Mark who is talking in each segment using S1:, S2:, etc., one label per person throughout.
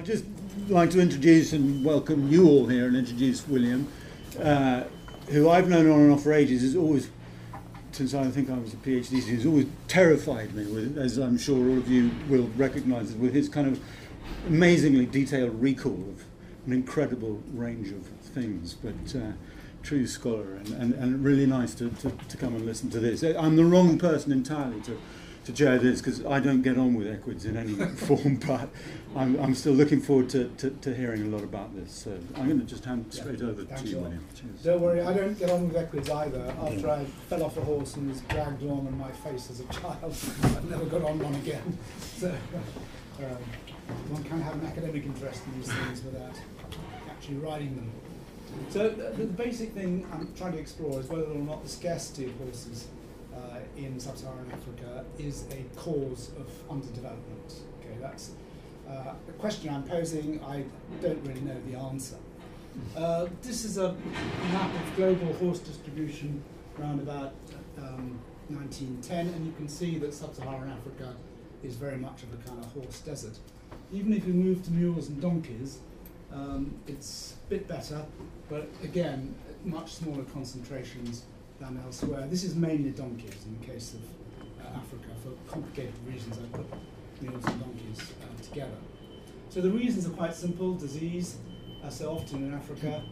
S1: I'd just like to introduce and welcome you all here and introduce William, uh, who I've known on and off for ages, has always, since I think I was a PhD student, has always terrified me, with, as I'm sure all of you will recognise, with his kind of amazingly detailed recall of an incredible range of things. But uh, true scholar, and, and, and really nice to, to, to come and listen to this. I'm the wrong person entirely to to chair this because I don't get on with equids in any form, but I'm, I'm still looking forward to, to, to, hearing a lot about this. So I'm going to just hand straight yeah, over to you, William.
S2: Cheers. Don't worry, I don't get on with equids either. After yeah. I fell off a horse and was dragged along on my face as a child, I never got on one again. So um, one can have an academic interest in these things without actually riding them. So the, the basic thing I'm trying to explore is whether or not the scarcity of horses uh, in sub-Saharan Africa is a cause of underdevelopment. Okay, that's uh, a question I'm posing. I don't really know the answer. Uh, this is a map of global horse distribution around about um, 1910, and you can see that sub-Saharan Africa is very much of a kind of horse desert. Even if you move to mules and donkeys, um, it's a bit better, but again, much smaller concentrations than elsewhere. This is mainly donkeys in the case of uh, Africa. For complicated reasons, I put mules and donkeys uh, together. So the reasons are quite simple. Disease, as so often in Africa,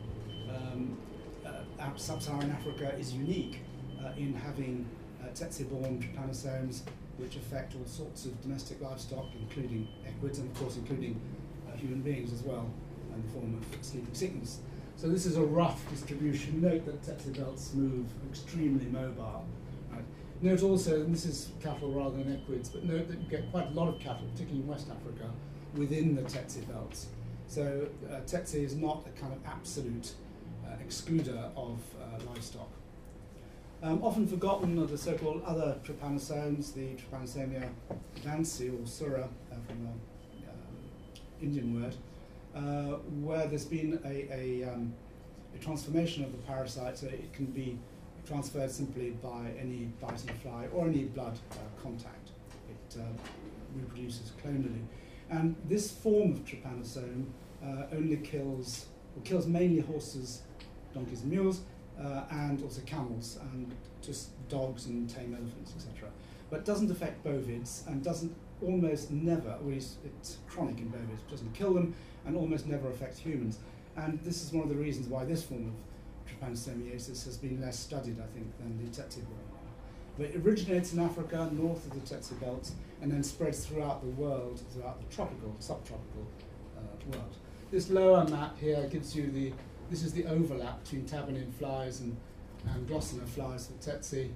S2: um, uh, sub-Saharan Africa is unique uh, in having uh, tsetse-borne trypanosomes which affect all sorts of domestic livestock, including equids, and of course including uh, human beings as well, in the form of sleeping sickness. So this is a rough distribution. Note that tsetse belts move extremely mobile. Right. Note also, and this is cattle rather than equids, but note that you get quite a lot of cattle, particularly in West Africa, within the tsetse belts. So uh, tsetse is not a kind of absolute uh, excluder of uh, livestock. Um, often forgotten are the so-called other trypanosomes, the Trypanosoma evansi or surra uh, from the um, Indian word, uh, where there's been a, a, um, a, transformation of the parasite so it can be transferred simply by any biting fly or any blood uh, contact. It uh, reproduces clonally. And this form of trypanosome uh, only kills, or kills mainly horses, donkeys and mules, uh, and also camels, and just dogs and tame elephants, etc. But doesn't affect bovids and doesn't almost never, well, it's, it's chronic in bovids, doesn't kill them, and almost never affects humans. And this is one of the reasons why this form of trypanosomiasis has been less studied, I think, than the tsetse one. But it originates in Africa, north of the tsetse belts, and then spreads throughout the world, throughout the tropical, subtropical uh, world. This lower map here gives you the, this is the overlap between tabanid flies and, and glossina flies for tsetse.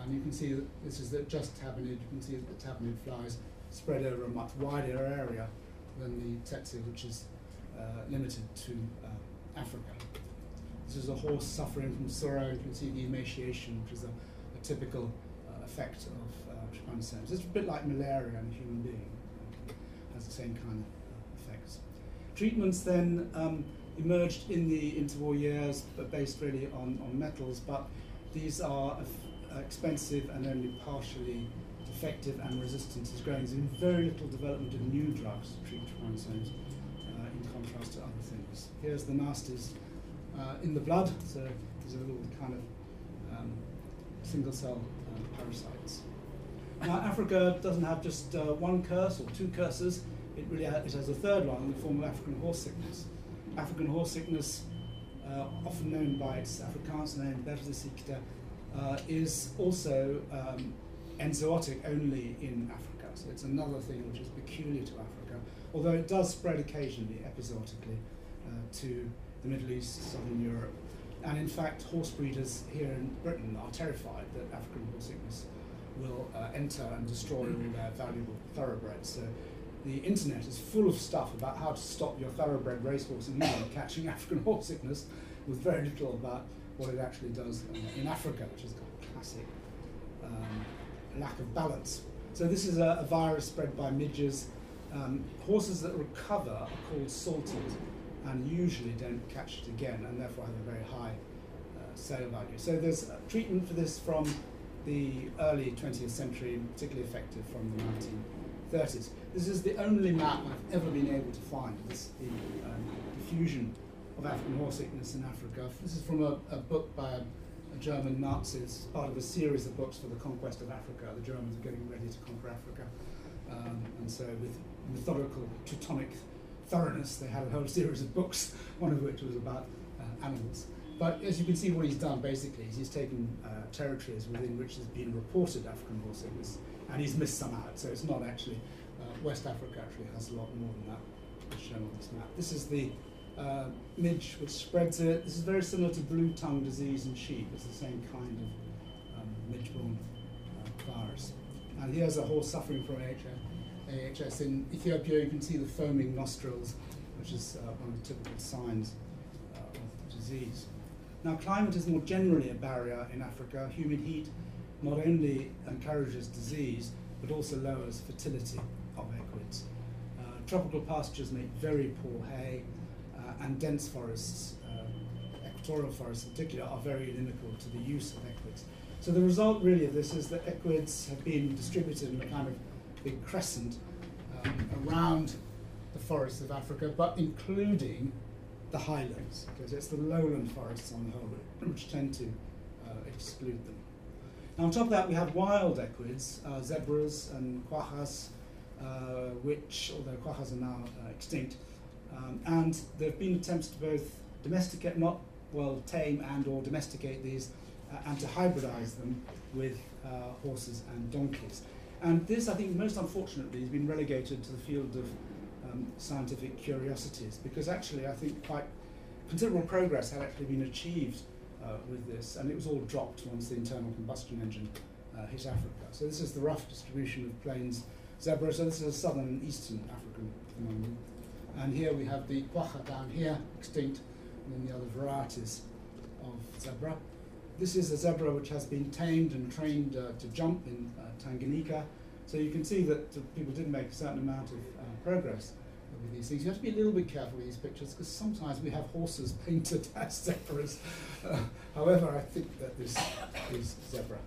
S2: And you can see that this is the just tabanid, you can see that the tabanid flies spread over a much wider area than the tsetse, which is limited to uh, Africa. This is a horse suffering from surra. You can see the emaciation, which is a, a typical uh, effect of uh, trypanosomes. It's a bit like malaria in a human being. It has the same kind of effects. Treatments then um, emerged in the interwar years, but based really on, on metals, but these are expensive and only partially effective and resistant is growing. There's been very little development of new drugs to treat trypanosomes Here's the nasties uh, in the blood, so these are little kind of um, single cell uh, parasites. Now, Africa doesn't have just uh, one curse or two curses, it really it has a third one in the form of African horse sickness. African horse sickness, uh, often known by its Afrikaans name, perdesiekte, uh, is also um, enzootic only in Africa. So it's another thing which is peculiar to Africa although it does spread occasionally, episodically, to the Middle East, Southern Europe. And in fact, horse breeders here in Britain are terrified that African horse sickness will uh, enter and destroy all their valuable thoroughbreds. So the internet is full of stuff about how to stop your thoroughbred racehorse in England catching African horse sickness, with very little about what it actually does in Africa, which is a classic um, lack of balance. So this is a, a virus spread by midges um, horses that recover are called salted and usually don't catch it again and therefore have a very high uh, sale value. So there's treatment for this from the early 20th century, particularly effective from the 1930s. This is the only map I've ever been able to find this, the um, diffusion of African horse sickness in Africa. This is from a, a book by a, a German Nazi. It's part of a series of books for the conquest of Africa. The Germans are getting ready to conquer Africa. Um, and so, with methodical Teutonic thoroughness, they had a whole series of books, one of which was about uh, animals. But as you can see, what he's done basically is he's taken uh, territories within which has been reported African horse sickness, and he's missed some out. So it's not actually uh, West Africa actually has a lot more than that, as shown on this map. This is the uh, midge which spreads it. This is very similar to blue tongue disease in sheep. It's the same kind of um, midge-borne uh, virus. And here's a horse suffering from AHS. AHS. In Ethiopia, you can see the foaming nostrils, which is uh, one of the typical signs uh, of disease. Now, climate is more generally a barrier in Africa. Humid heat not only encourages disease, but also lowers fertility of equids. Uh, tropical pastures make very poor hay, uh, and dense forests, uh, equatorial forests in particular, are very inimical to the use of equids. So the result really of this is that equids have been distributed in a kind of big crescent um, around the forests of Africa, but including the highlands, because it's the lowland forests on the whole which tend to uh, exclude them. Now on top of that we have wild equids, uh, zebras and quaggas, uh, which, although quaggas are now uh, extinct, um, and there have been attempts to both domesticate, not well tame and or domesticate these, uh, and to hybridize them with uh, horses and donkeys. And this, I think, most unfortunately, has been relegated to the field of um, scientific curiosities because actually I think quite considerable progress had actually been achieved uh, with this and it was all dropped once the internal combustion engine uh, hit Africa. So this is the rough distribution of plains zebra. So this is a southern and eastern African phenomenon. And here we have the quagga down here, extinct, and then the other varieties of zebra. This is a zebra which has been tamed and trained uh, to jump in uh, Tanganyika. So you can see that people did make a certain amount of uh, progress with these things. You have to be a little bit careful with these pictures because sometimes we have horses painted as zebras. Uh, however, I think that this is zebra.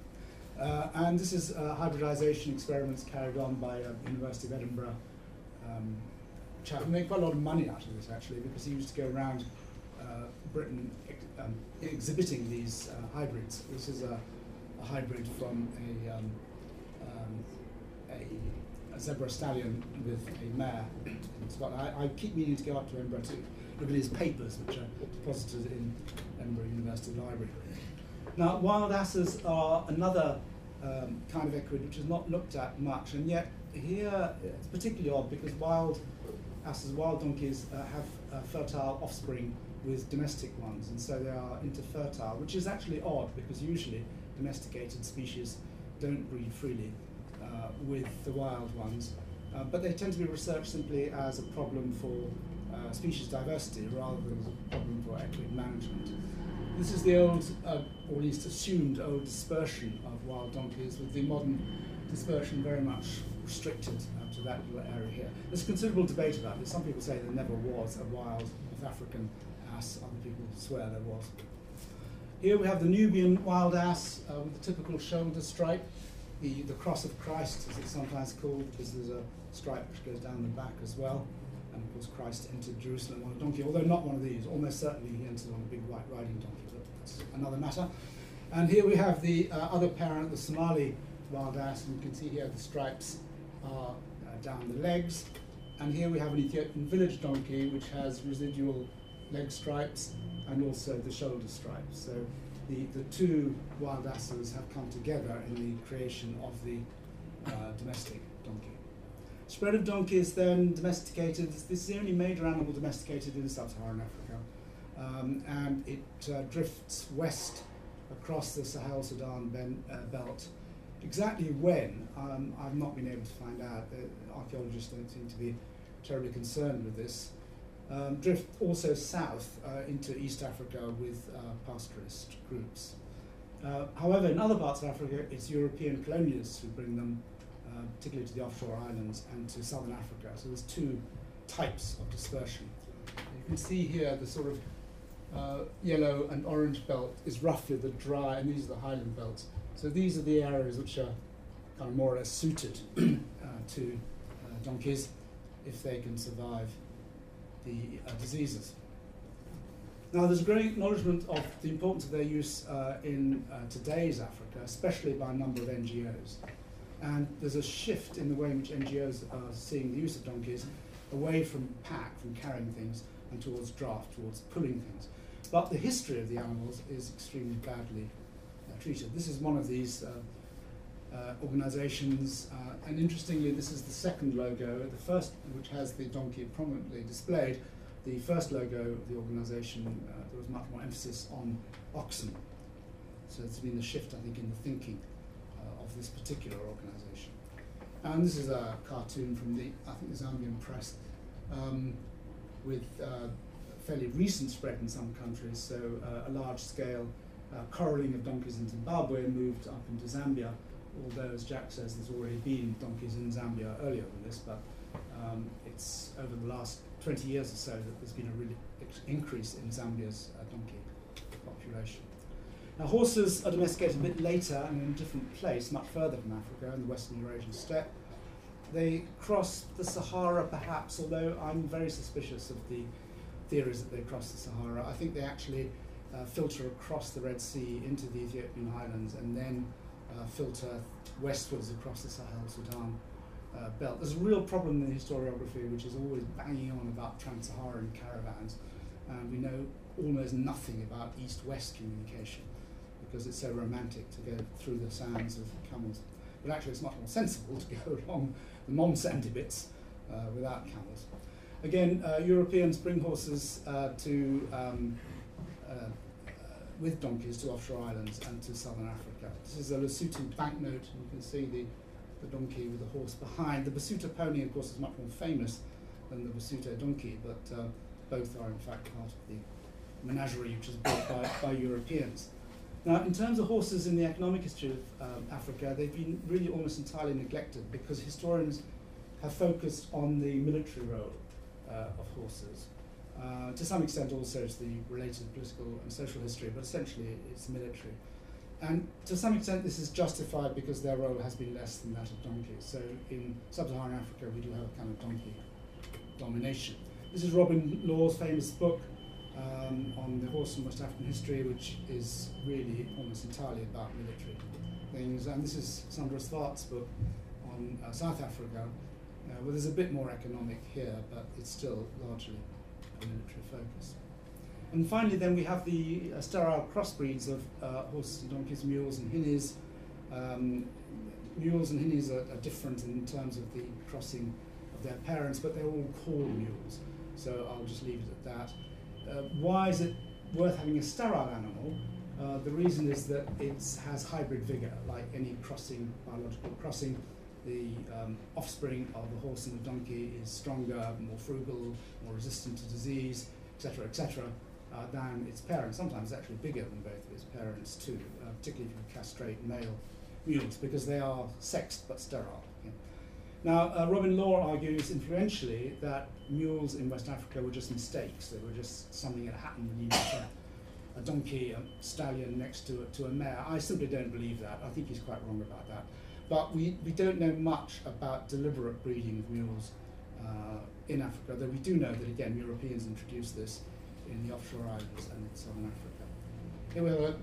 S2: Uh, and this is hybridization experiments carried on by University of Edinburgh um, chap who made quite a lot of money out of this actually because he used to go around uh, Britain um, exhibiting these uh, hybrids. This is a, a hybrid from a, um, um, a, a, zebra stallion with a mare. I, I, keep meaning to go up to Edinburgh to look at his papers, which are deposited in Edinburgh University Library. Now, wild asses are another um, kind of equid which is not looked at much, and yet here it's particularly odd because wild asses, wild donkeys, uh, have uh, fertile offspring with domestic ones, and so they are interfertile, which is actually odd because usually domesticated species don't breed freely uh, with the wild ones, uh, but they tend to be researched simply as a problem for uh, species diversity rather than as a problem for equid management. This is the old, uh, or at least assumed old dispersion of wild donkeys, with the modern dispersion very much restricted to that little area here. There's considerable debate about this. Some people say there never was a wild North African ass, other people swear there was. Here we have the Nubian wild ass uh, with the typical shoulder stripe, the, the cross of Christ, as it's sometimes called, because there's a stripe which goes down the back as well. And of course, Christ entered Jerusalem on a donkey, although not one of these. Almost certainly he entered on a big white riding donkey, but that's another matter. And here we have the uh, other parent, the Somali wild ass, and you can see here the stripes are uh, down the legs. And here we have an Ethiopian village donkey which has residual leg stripes and also the shoulder stripes. So the, the two wild asses have come together in the creation of the uh, domestic donkey. Spread of donkeys then domesticated. This is the only major animal domesticated in sub-Saharan Africa. Um, and it uh, drifts west across the Sahel-Sudan uh, belt Exactly when, um, I've not been able to find out. The archaeologists don't seem to be terribly concerned with this. Um, drift also south uh, into East Africa with uh, pastoralist groups. Uh, however, in other parts of Africa, it's European colonialists who bring them, uh, particularly to the offshore islands and to southern Africa. So there's two types of dispersion. You can see here the sort of uh, yellow and orange belt is roughly the dry, and these are the highland belts. So these are the areas which are kind of more or less suited uh, to donkeys if they can survive the uh, diseases. Now, there's a growing acknowledgement of the importance of their use uh, in uh, today's Africa, especially by a number of NGOs. And there's a shift in the way in which NGOs are seeing the use of donkeys away from pack, from carrying things, and towards draft, towards pulling things. But the history of the animals is extremely badly uh, treated. This is one of these uh, organizations, uh, and interestingly, this is the second logo, the first, which has the donkey prominently displayed. The first logo of the organization, uh, there was much more emphasis on oxen. So it's been a shift, I think, in the thinking uh, of this particular organization. And this is a cartoon from the, I think, the Zambian press, um, with uh, fairly recent spread in some countries. So uh, a large scale uh, corralling of donkeys in Zimbabwe moved up into Zambia, although, as Jack says, there's already been donkeys in Zambia earlier than this, but um, it's over the last 20 years or so that there's been a really increase in Zambia's uh, donkey population. Now, horses are domesticated a bit later and in a different place, much further from Africa, in the western Eurasian steppe. They cross the Sahara, perhaps, although I'm very suspicious of the theories that they crossed the Sahara. I think they actually uh, filter across the Red Sea into the Ethiopian highlands and then filter westwards across the Sahel Sudan uh, belt. There's a real problem in historiography, which is always banging on about trans Saharan caravans. And we know almost nothing about east west communication because it's so romantic to go through the sands of camels. But actually, it's much more sensible to go along the non sandy bits uh, without camels. Again, uh, Europeans bring horses uh, to um, uh, uh, with donkeys to offshore islands and to southern Africa. This is a Lesotho banknote, and you can see the, the donkey with the horse behind. The Basuto pony, of course, is much more famous than the Basuto donkey, but uh, both are in fact part of the menagerie which is built by, by Europeans. Now, in terms of horses in the economic history of um, Africa, they've been really almost entirely neglected because historians have focused on the military role uh, of horses. Uh, to some extent also to the related political and social history, but essentially it's military. And to some extent this is justified because their role has been less than that of donkeys. So in sub-Saharan Africa we do have a kind of donkey domination. This is Robin Law's famous book um, on the horse in West African history, which is really almost entirely about military things. And this is Sandra Swart's book on uh, South Africa, uh, well, there's a bit more economic here, but it's still largely a military focus. And finally, then we have the uh, sterile crossbreeds of uh, horses and donkeys, mules and hinnies. Um, mules and hinnies are, are, different in terms of the crossing of their parents, but they're all called mules. So I'll just leave it at that. Uh, why is it worth having a sterile animal? Uh, the reason is that it has hybrid vigor, like any crossing, biological crossing the um, offspring of the horse and the donkey is stronger, more frugal, more resistant to disease, etc., etc., uh, than its parents. Sometimes actually bigger than both of its parents too, uh, particularly if you castrate male mules, because they are sexed but sterile. Now, uh, Robin Law argues influentially that mules in West Africa were just mistakes. They were just something that happened when you put a, a donkey, a stallion next to a, to a mare. I simply don't believe that. I think he's quite wrong about that. But we, we don't know much about deliberate breeding of mules uh, in Africa, though we do know that, again, Europeans introduced this in the offshore islands and in southern Africa. Here we have uh,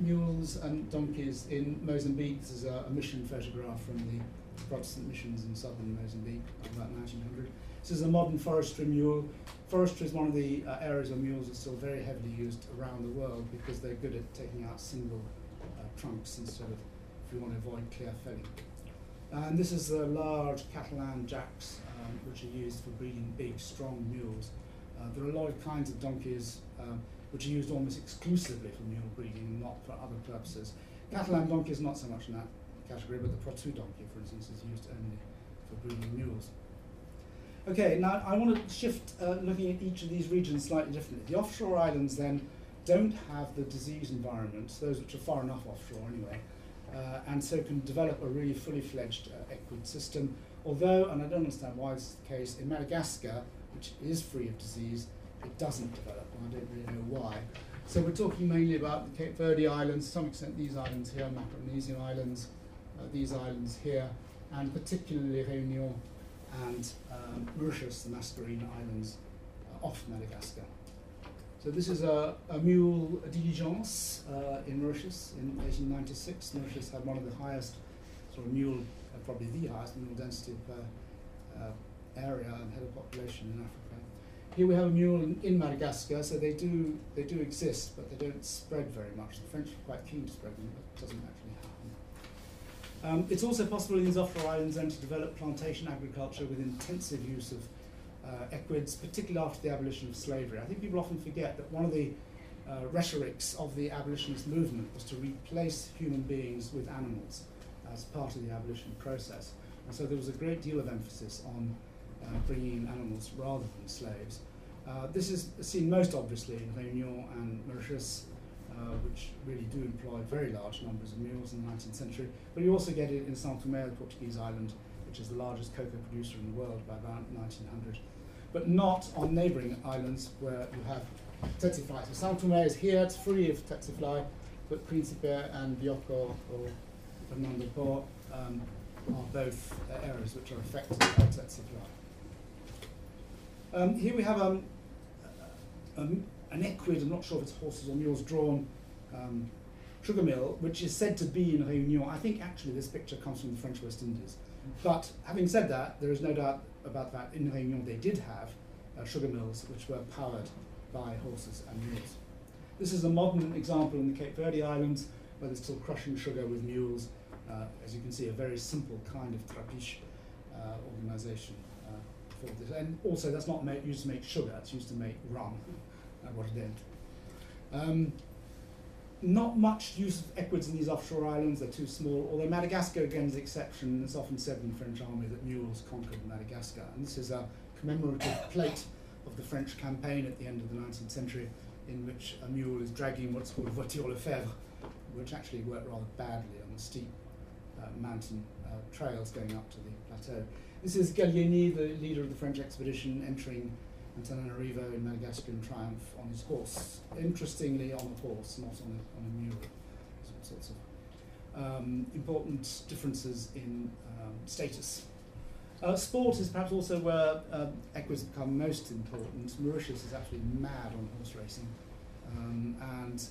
S2: mules and donkeys in Mozambique. This is a, a, mission photograph from the Protestant missions in southern Mozambique about 1900. This is a modern forestry mule. Forestry is one of the uh, areas where mules are still very heavily used around the world because they're good at taking out single uh, trunks instead of if you want to avoid clear felling. And this is the large Catalan jacks, um, which are used for breeding big, strong mules. Uh, there are a lot of kinds of donkeys um, which are used almost exclusively for mule breeding, not for other purposes. Catalan donkey is not so much in that category, but the Poitou donkey, for instance, is used only for breeding mules. Okay, now I want to shift uh, looking at each of these regions slightly differently. The offshore islands then don't have the disease environments, those which are far enough offshore anyway, uh, and so can develop a really fully fledged uh, equid system. Although, and I don't understand why this is the case, in Madagascar, which is free of disease, it doesn't develop, and I don't really know why. So we're talking mainly about the Cape Verde Islands, to some extent these islands here, Macaronesian Islands, uh, these islands here, and particularly Réunion and um, Mauritius, the Mascarene Islands uh, off Madagascar. So this is a, a mule diligence uh, in Mauritius in 1896. Mauritius had one of the highest sort of mule, uh, probably the highest mule density per area and head of population in Africa. Here we have a mule in, in, Madagascar, so they do they do exist, but they don't spread very much. The French are quite keen to spread them, but it doesn't actually happen. Um, it's also possible in these offshore islands then to develop plantation agriculture with intensive use of uh, equids, particularly after the abolition of slavery. I think people often forget that one of the uh, rhetorics of the abolitionist movement was to replace human beings with animals as part of the abolition process. And so there was a great deal of emphasis on uh, bringing in animals rather than slaves. Uh, this is seen most obviously in Réunion and Mauritius, uh, which really do employ very large numbers of mules in the 19th century. But you also get it in São Tomé, the Portuguese island, which is the largest cocoa producer in the world by about 1900. But not on neighbouring islands where you have tsetse fly. So São Tomé is here, it's free of tsetse fly, but Principe and Bioko or Fernando Po um, are both areas which are affected by tsetse fly. Um, here we have um, an equid, I'm not sure if it's horses or mules, drawn um, sugar mill, which is said to be in Réunion. I think actually this picture comes from the French West Indies. But having said that, there is no doubt about that. In Réunion, they did have uh, sugar mills which were powered by horses and mules. This is a modern example in the Cape Verde Islands where they're still crushing sugar with mules. Uh, as you can see, a very simple kind of trapiche uh, organization And also, that's not made, used to make sugar, it's used to make rum, aguardente. Um, not much use of equids in these offshore islands, they're too small, although Madagascar again is the exception. It's often said in the French army that mules conquered Madagascar. And this is a commemorative plate of the French campaign at the end of the 19th century, in which a mule is dragging what's called voiture Lefebvre, which actually worked rather badly on the steep uh, mountain uh, trails going up to the plateau. This is Gallieni, the leader of the French expedition, entering Antananarivo in Madagascar in triumph on his horse. Interestingly, on a horse, not on a, on a mule. All sorts of um, important differences in um, status. Uh, sport is perhaps also where uh, become most important. Mauritius is actually mad on horse racing, um, and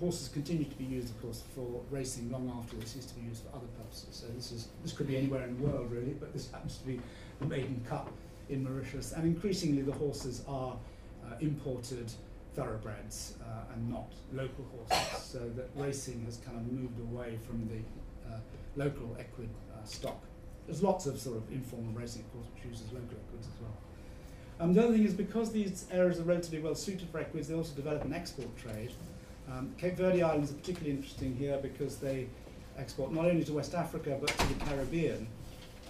S2: horses continue to be used, of course, for racing long after they ceased to be used for other purposes. So this is this could be anywhere in the world really, but this happens to be the maiden cup in Mauritius, and increasingly the horses are uh, imported thoroughbreds uh, and not local horses. So that racing has kind of moved away from the uh, local equid uh, stock. There's lots of sort of informal racing, of course, which uses local equids as well. Um, the other thing is because these areas are relatively well suited for equids, they also develop an export trade. Um, Cape Verde Islands are particularly interesting here because they export not only to West Africa but to the Caribbean.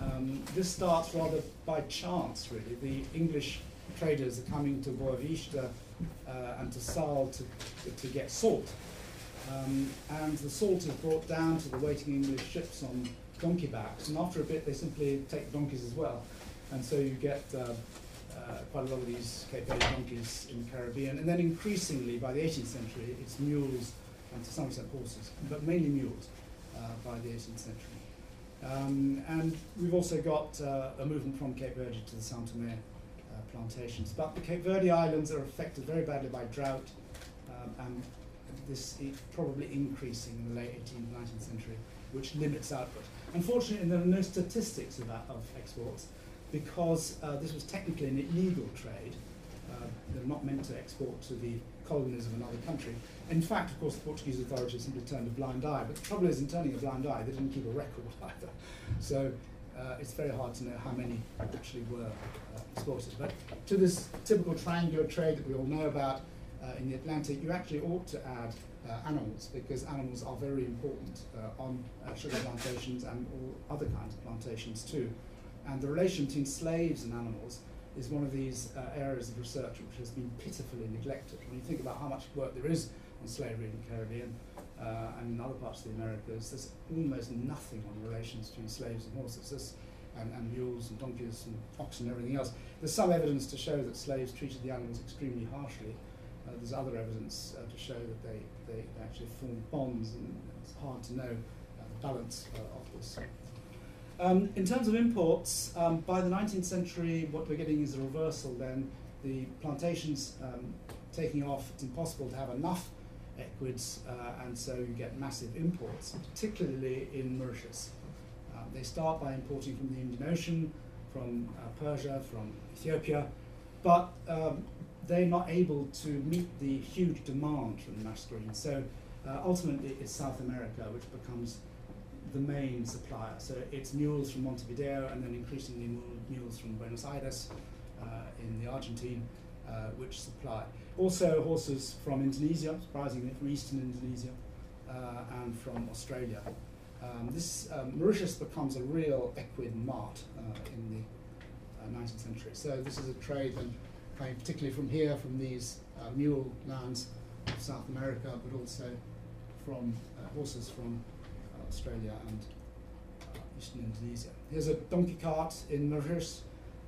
S2: Um, this starts rather by chance, really. The English traders are coming to Boa Vista uh, and to Sal to, to get salt. Um, and the salt is brought down to the waiting English ships on donkey backs, and after a bit they simply take donkeys as well. And so you get uh, quite a lot of these Cape Verde donkeys in the Caribbean. And then increasingly, by the 18th century, it's mules and to some extent horses, but mainly mules uh, by the 18th century. Um, and we've also got uh, a movement from Cape Verde to the São Tomé uh, plantations. But the Cape Verde Islands are affected very badly by drought, um, and this is probably increasing in the late 18th, 19th century, which limits output. Unfortunately, there are no statistics that, of exports because uh, this was technically an illegal trade. Uh, they're not meant to export to the colonies of another country. In fact, of course, the Portuguese authorities simply turned a blind eye. But the trouble is, in turning a blind eye, they didn't keep a record either. So uh, it's very hard to know how many actually were uh, exported. But to this typical triangular trade that we all know about uh, in the Atlantic, you actually ought to add uh, animals because animals are very important uh, on sugar plantations and all other kinds of plantations too. And the relation between slaves and animals is one of these uh, areas of research which has been pitifully neglected. When you think about how much work there is on slavery in the Caribbean uh, and in other parts of the Americas, there's almost nothing on relations between slaves and horses there's, and, and mules and donkeys and oxen and everything else. There's some evidence to show that slaves treated the animals extremely harshly. Uh, there's other evidence uh, to show that they, they actually formed bonds, and it's hard to know uh, the balance uh, of this. Um, in terms of imports, um, by the 19th century, what we're getting is a reversal then. The plantations um, taking off, it's impossible to have enough equids, uh, and so you get massive imports, particularly in Mauritius. Um, they start by importing from the Indian Ocean, from uh, Persia, from Ethiopia, but um, they're not able to meet the huge demand from the Mascarenes. So uh, ultimately, it's South America which becomes the main supplier. So it's mules from Montevideo and then increasingly mules from Buenos Aires uh, in the Argentine, uh, which supply. Also horses from Indonesia, surprisingly, from eastern Indonesia uh, and from Australia. Um, this um, Mauritius becomes a real equid mart uh, in the 19th uh, century. So this is a trade coming particularly from here, from these mule lands of South America, but also from horses from Australia and uh, eastern Indonesia. Here's a donkey cart in Mauritius.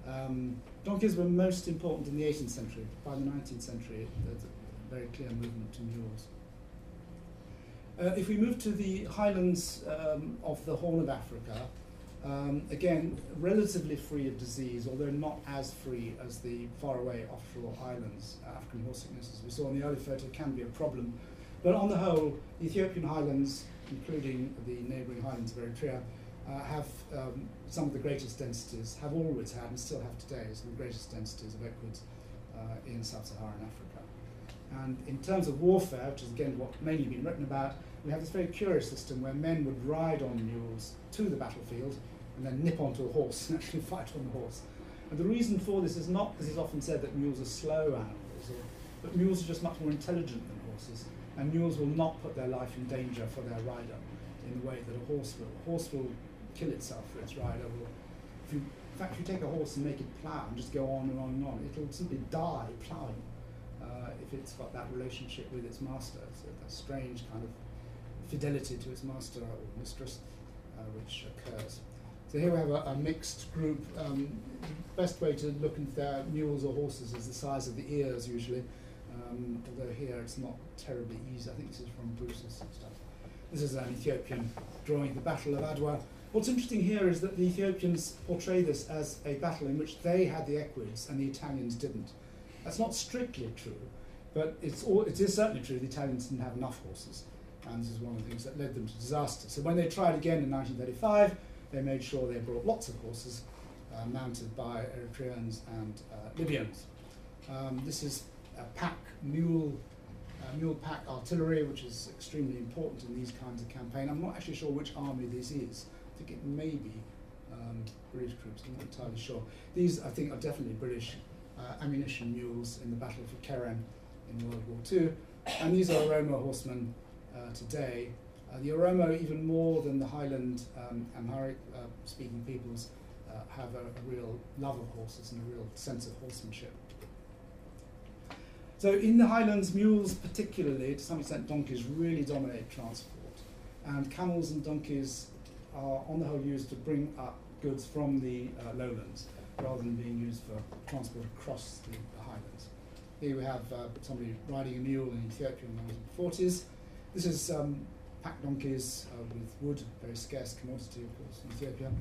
S2: Um, donkeys were most important in the 18th century. By the 19th century, there's a very clear movement to mules. Uh, if we move to the highlands um, of the Horn of Africa, um, again, relatively free of disease, although not as free as the faraway offshore islands. Uh, African horse sickness, as we saw in the early photo, can be a problem. But on the whole, the Ethiopian highlands including the neighbouring highlands of Eritrea, uh, have um, some of the greatest densities, have always had and still have today some of the greatest densities of equids uh, in sub-Saharan Africa. And in terms of warfare, which is again what mainly been written about, we have this very curious system where men would ride on mules to the battlefield and then nip onto a horse and actually fight on the horse. And the reason for this is not, as is often said, that mules are slow animals, or, but mules are just much more intelligent than horses and mules will not put their life in danger for their rider in the way that a horse will. A horse will kill itself for its rider. Will, if you, in fact, if you take a horse and make it plough and just go on and on and on, it'll simply die ploughing uh, if it's got that relationship with its master. So that strange kind of fidelity to its master or mistress uh, which occurs. So here we have a, a mixed group. Um, best way to look at their mules or horses is the size of the ears usually. Um, although here it's not terribly easy. I think this is from Bruce's stuff. This is an Ethiopian drawing of the Battle of Adwa. What's interesting here is that the Ethiopians portray this as a battle in which they had the equids and the Italians didn't. That's not strictly true, but it's all, it is certainly true the Italians didn't have enough horses, and this is one of the things that led them to disaster. So when they tried again in 1935, they made sure they brought lots of horses uh, mounted by Eritreans and uh, Libyans. Um, this is pack mule uh, mule pack artillery, which is extremely important in these kinds of campaign. I'm not actually sure which army this is. I think it may be um, British troops. I'm not entirely sure. These, I think, are definitely British uh, ammunition mules in the Battle for Keren in World War II. And these are Oromo horsemen uh, today. Uh, the Oromo, even more than the Highland um, Amharic-speaking uh, peoples, uh, have a, a real love of horses and a real sense of horsemanship. So in the highlands, mules particularly, to some extent donkeys, really dominate transport. And camels and donkeys are on the whole used to bring up goods from the uh, lowlands rather than being used for transport across the, the highlands. Here we have uh, somebody riding a mule in Ethiopia in the 1940s. This is um, pack donkeys uh, with wood, very scarce commodity, of course, in Ethiopia.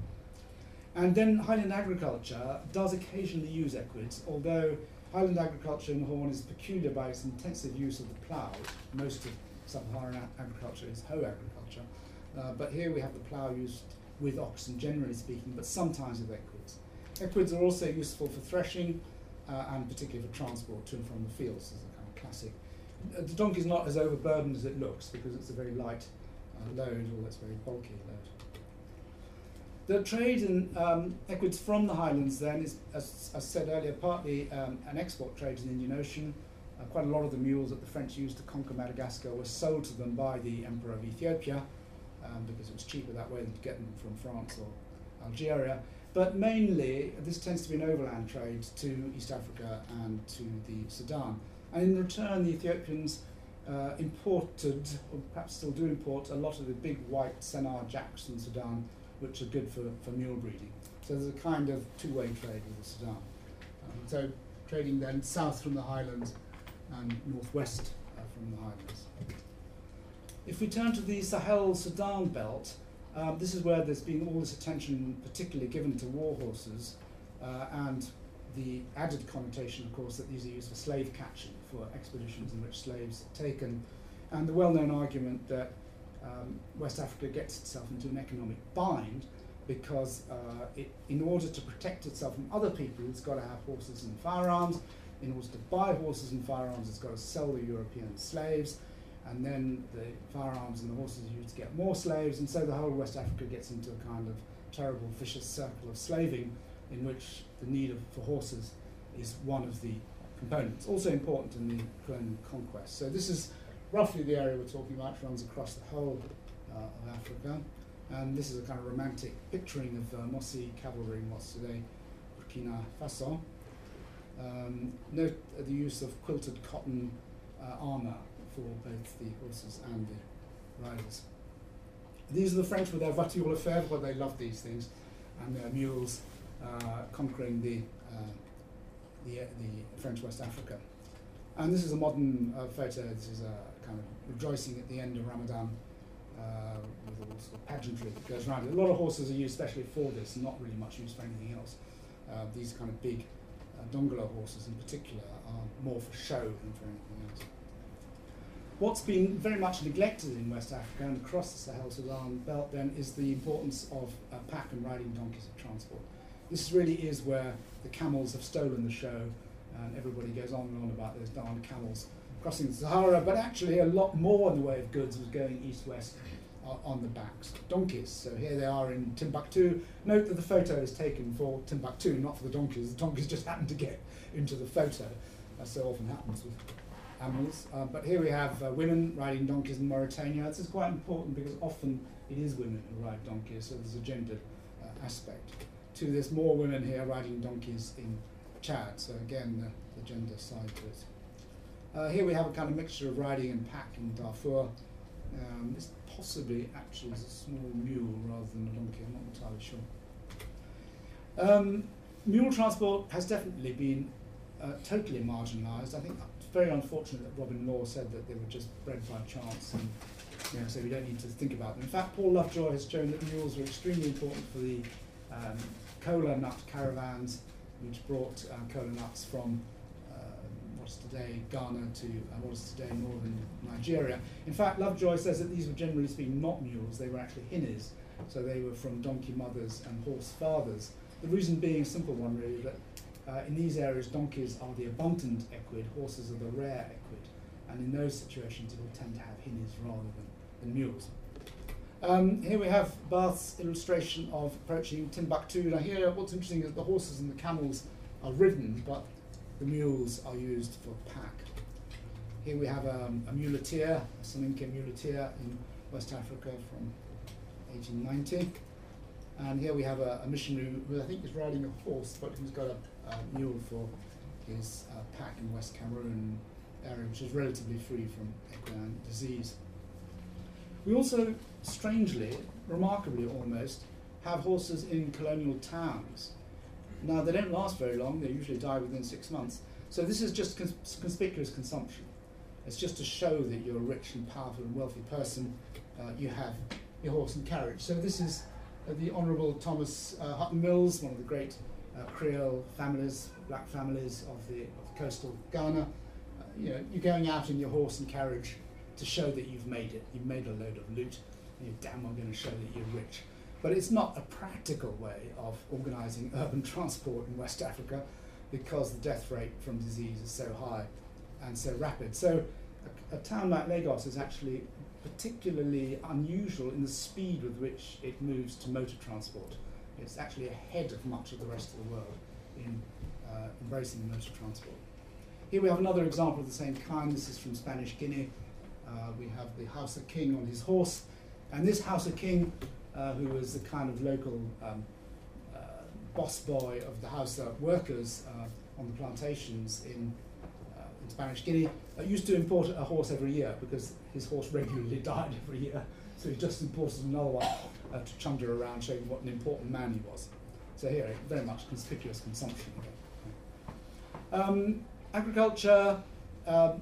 S2: And then Highland agriculture does occasionally use equids, although Highland agriculture in the Horn is peculiar by its intensive use of the plough. Most of sub-Saharan agriculture is hoe agriculture. Uh, but here we have the plough used with oxen, generally speaking, but sometimes with equids. Equids are also useful for threshing uh, and particularly for transport to and from the fields, as a kind of classic. Uh, the donkey is not as overburdened as it looks because it's a very light uh, load, although it's very bulky load. The trade in um, equids from the highlands then is, as I said earlier, partly um, an export trade in the Indian Ocean. Uh, quite a lot of the mules that the French used to conquer Madagascar were sold to them by the Emperor of Ethiopia um, because it was cheaper that way than to get them from France or Algeria. But mainly, this tends to be an overland trade to East Africa and to the Sudan. And in return, the Ethiopians uh, imported, or perhaps still do import, a lot of the big white Sennar jacks from Sudan which are good for, for mule breeding. So there's a kind of two-way trade with the Sudan. Um, so trading then south from the highlands and northwest uh, from the highlands. If we turn to the Sahel Sudan belt, Um, this is where there's been all this attention, particularly given to war horses, uh, and the added connotation, of course, that these are used for slave catching, for expeditions in which slaves are taken, and the well-known argument that um, West Africa gets itself into an economic bind because uh, it, in order to protect itself from other people, it's got to have horses and firearms. In order to buy horses and firearms, it's got to sell the European slaves, and then the firearms and the horses are used to get more slaves, and so the whole West Africa gets into a kind of terrible vicious circle of slaving in which the need of, for horses is one of the components. Also important in the colonial conquest. So this is roughly the area we're talking about, runs across the whole uh, of Africa. And this is a kind of romantic picturing of uh, Mossi cavalry in what's today Burkina Faso. Um, note the use of quilted cotton uh, armour for both the horses and the riders. These are the French with their voitures Lefebvre, they love these things, and their mules uh, conquering the, uh, the, the French West Africa. And this is a modern uh, photo, this is a kind of rejoicing at the end of Ramadan uh, with all sort of pageantry that goes around it. A lot of horses are used especially for this, not really much used for anything else. Uh, these kind of big uh, Dongola horses in particular are more for show than for anything else. What's been very much neglected in West Africa and across the Sahel-Sudan belt then is the importance of uh, pack and riding donkeys of transport. This really is where the camels have stolen the show and everybody goes on and on about those darn camels crossing the Sahara, but actually a lot more in the way of goods was going east-west uh, on the backs of donkeys. So here they are in Timbuktu. Note that the photo is taken for Timbuktu, not for the donkeys. The donkeys just happened to get into the photo, as so often happens with animals. Uh, but here we have uh, women riding donkeys in Mauritania. This is quite important because often it is women who ride donkeys, so there's a gender uh, aspect. To this. more women here riding donkeys in Chad, so again the, the gender side to it. Uh, here we have a kind of mixture of riding and pack in Darfur. Um, this possibly actually is a small mule rather than a donkey, I'm not entirely sure. Um, mule transport has definitely been uh, totally marginalised. I think it's very unfortunate that Robin Law said that they were just bred by chance and you know, so we don't need to think about them. In fact, Paul Lovejoy has shown that mules are extremely important for the um, cola nut caravans which brought uh, cola nuts from today Ghana to uh, what is today northern Nigeria. In fact, Lovejoy says that these were generally speaking not mules, they were actually hinnies. So they were from donkey mothers and horse fathers. The reason being a simple one, really, that uh, in these areas, donkeys are the abundant equid, horses are the rare equid. And in those situations, it will tend to have hinnies rather than, than mules. Um, here we have Barth's illustration of approaching Timbuktu. Now here, what's interesting is the horses and the camels are ridden, but the mules are used for pack. Here we have um, a muleteer, a Soninke muleteer in West Africa from 1890. And here we have a, a, missionary who I think is riding a horse, but who's got a, a mule for his uh, pack in West Cameroon area, which is relatively free from equine disease. We also, strangely, remarkably almost, have horses in colonial towns. Now, they don't last very long, they usually die within six months. So, this is just cons- conspicuous consumption. It's just to show that you're a rich and powerful and wealthy person, uh, you have your horse and carriage. So, this is uh, the Honourable Thomas uh, Hutton Mills, one of the great uh, Creole families, black families of the, of coastal Ghana. Uh, you know, you're going out in your horse and carriage to show that you've made it. You've made a load of loot, and you're damn well going to show that you're rich. But it's not a practical way of organising urban transport in West Africa because the death rate from disease is so high and so rapid. So a, a town like Lagos is actually particularly unusual in the speed with which it moves to motor transport. It's actually ahead of much of the rest of the world in uh, embracing motor transport. Here we have another example of the same kind. This is from Spanish Guinea. Uh, we have the Hausa king on his horse, and this Hausa king uh, who was the kind of local um, uh, boss boy of the Hausa workers uh, on the plantations in, uh, in Spanish Guinea, uh, used to import a horse every year because his horse regularly died every year. So he just imported another one to chunder around, showing what an important man he was. So here, very much conspicuous consumption. Um, agriculture, um,